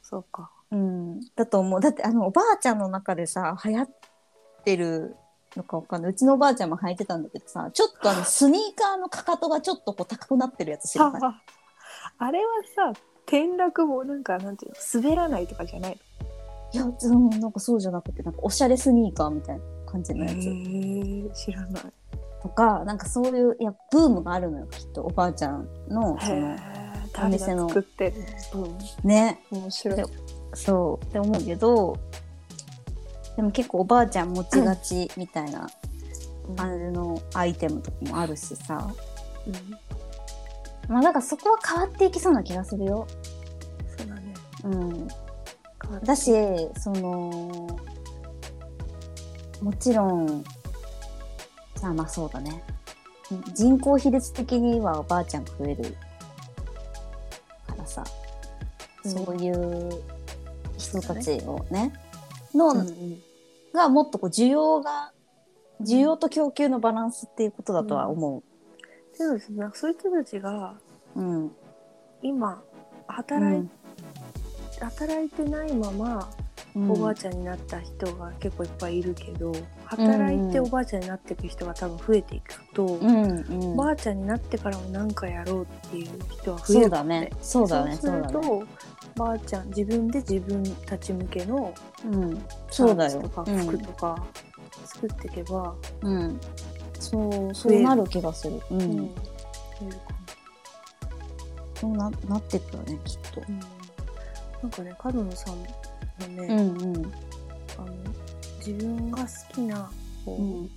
そうか。うん、だと思う。だってあのおばあちゃんの中でさ流行ってるのかわかんない。うちのおばあちゃんも履いてたんだけどさちょっとあのスニーカーのかかとがちょっとこう高くなってるやつ知らない？ああれはさ転落もなんかなんていうの滑らないとかじゃないいや、うん、なんかそうじゃなくてなんかおしゃれスニーカーみたいな感じのやつ。の知らない。とかなんかそういういやブームがあるのよきっとおばあちゃんのそのお店の。作ってる、ねうん、面白い。そう。って思うけどでも結構おばあちゃん持ちがちみたいな感じのアイテムとかもあるしさ、まあだからそこは変わっていきそうな気がするよ。そうだね。うん、だしそのもちろんあまあそうだね。人口比率的にはおばあちゃんが増えるからさ、うん。そういう人たちをねの、うんうん。がもっとこう需要が需要と供給のバランスっていうことだとは思でもですねそういう人たちがう。うん。今働い,、働いてないままうんおばあちゃんになった人が結構いっぱいいるけど、働いておばあちゃんになっていく人が多分増えていくと、うんうん。おばあちゃんになってからも何かやろうっていう人は増えそうるだね。そうだね。そうすると、そうだね。ばあちゃん自分で自分たち向けのうん。そと。かうん服とか作っていけば、うん。そう、そうなる気がする。う。うんそうな、なってくよね、きっと。な、うん、なんかね角野さんのね、うんうん。あの自分が好きなこう、うん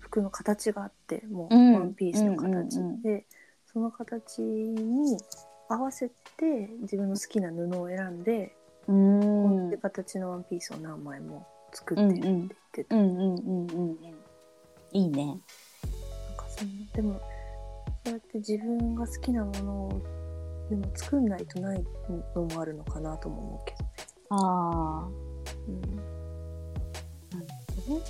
服の形があってもう、うんワンピースの形、うんでその形に合わせて自分の好きな布を選んで、うーん。同じ形のワンピースを何枚も作ってるって言ってた、いいね。なんかそのでもそうやって自分が好きなものをでも作んないとないのもあるのかなとも思うけどね。ああ。うんなるほどね。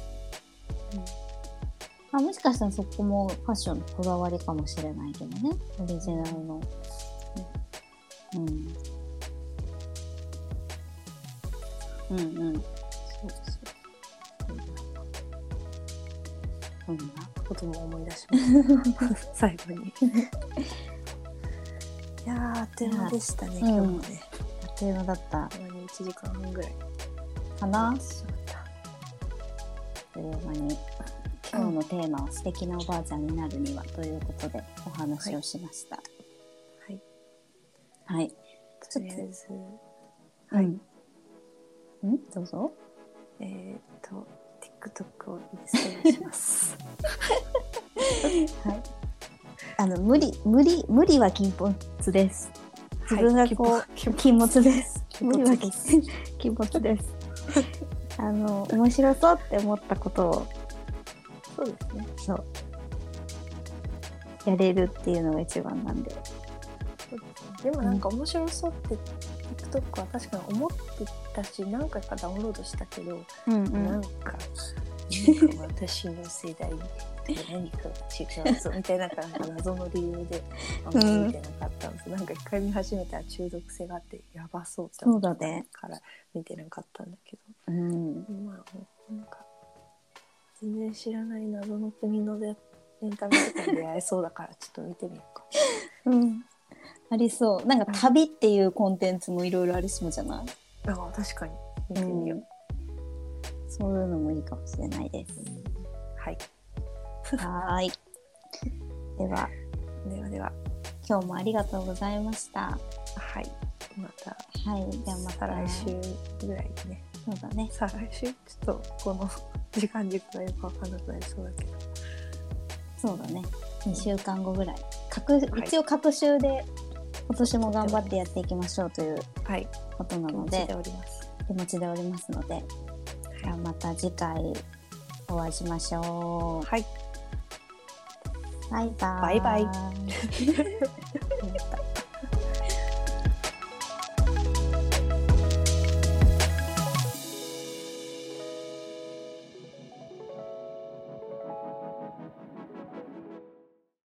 あもしかしたらそこもファッションのこだわりかもしれないけどね。オリジナルの。うん。うんうん。そうそうそんな。ことも思い出しました最後に。いやーあっという間でしたね、うん今日もね。あっという間だったたまに1時間半ぐらいかな。しまった。という間に。今日のテーマは素敵なおばあちゃんになるにはということでお話をしました。はい。はい。とりあえず、はい。んどうぞ。えーっと、TikTok をインストールします。はい。あの無理無理無理は禁物です。自分がこう、はい禁物です。無理は禁禁物です。あの面白そうって思ったことをそうですね。そうやれるっていうのが一番なんで。でもなんか面白そうって TikTok は確かに思ってたし何回かダウンロードしたけど、うんなんかなんか私の世代と何かが違うぞみたいななんか謎の理由であんまり見てなかったんです、なんか一回見始めたら中毒性があってやばそうって思ったから見てなかったんだけうん。どまあなんか全然知らない謎の国のでエンタメとかに出会えそうだからちょっと見てみようか。うん。ありそう。なんか旅っていうコンテンツもいろいろありそうじゃない？あ確かに見てみよう。そういうのもいいかもしれないです。はい。はーい。ではではでは今日もありがとうございました。はい。またはい。じゃあまた再来週ぐらいにね。そうだね。再来週？ちょっとこの 時間軸がよくわかんなくなりそうだけど。そうだね2週間後ぐらい各はい一応各週で今年も頑張ってやっていきましょうというはいことなので気持ちでおります気持ちでおりますのでじゃあまた次回お会いしましょう。はいバイバイ。バイバイ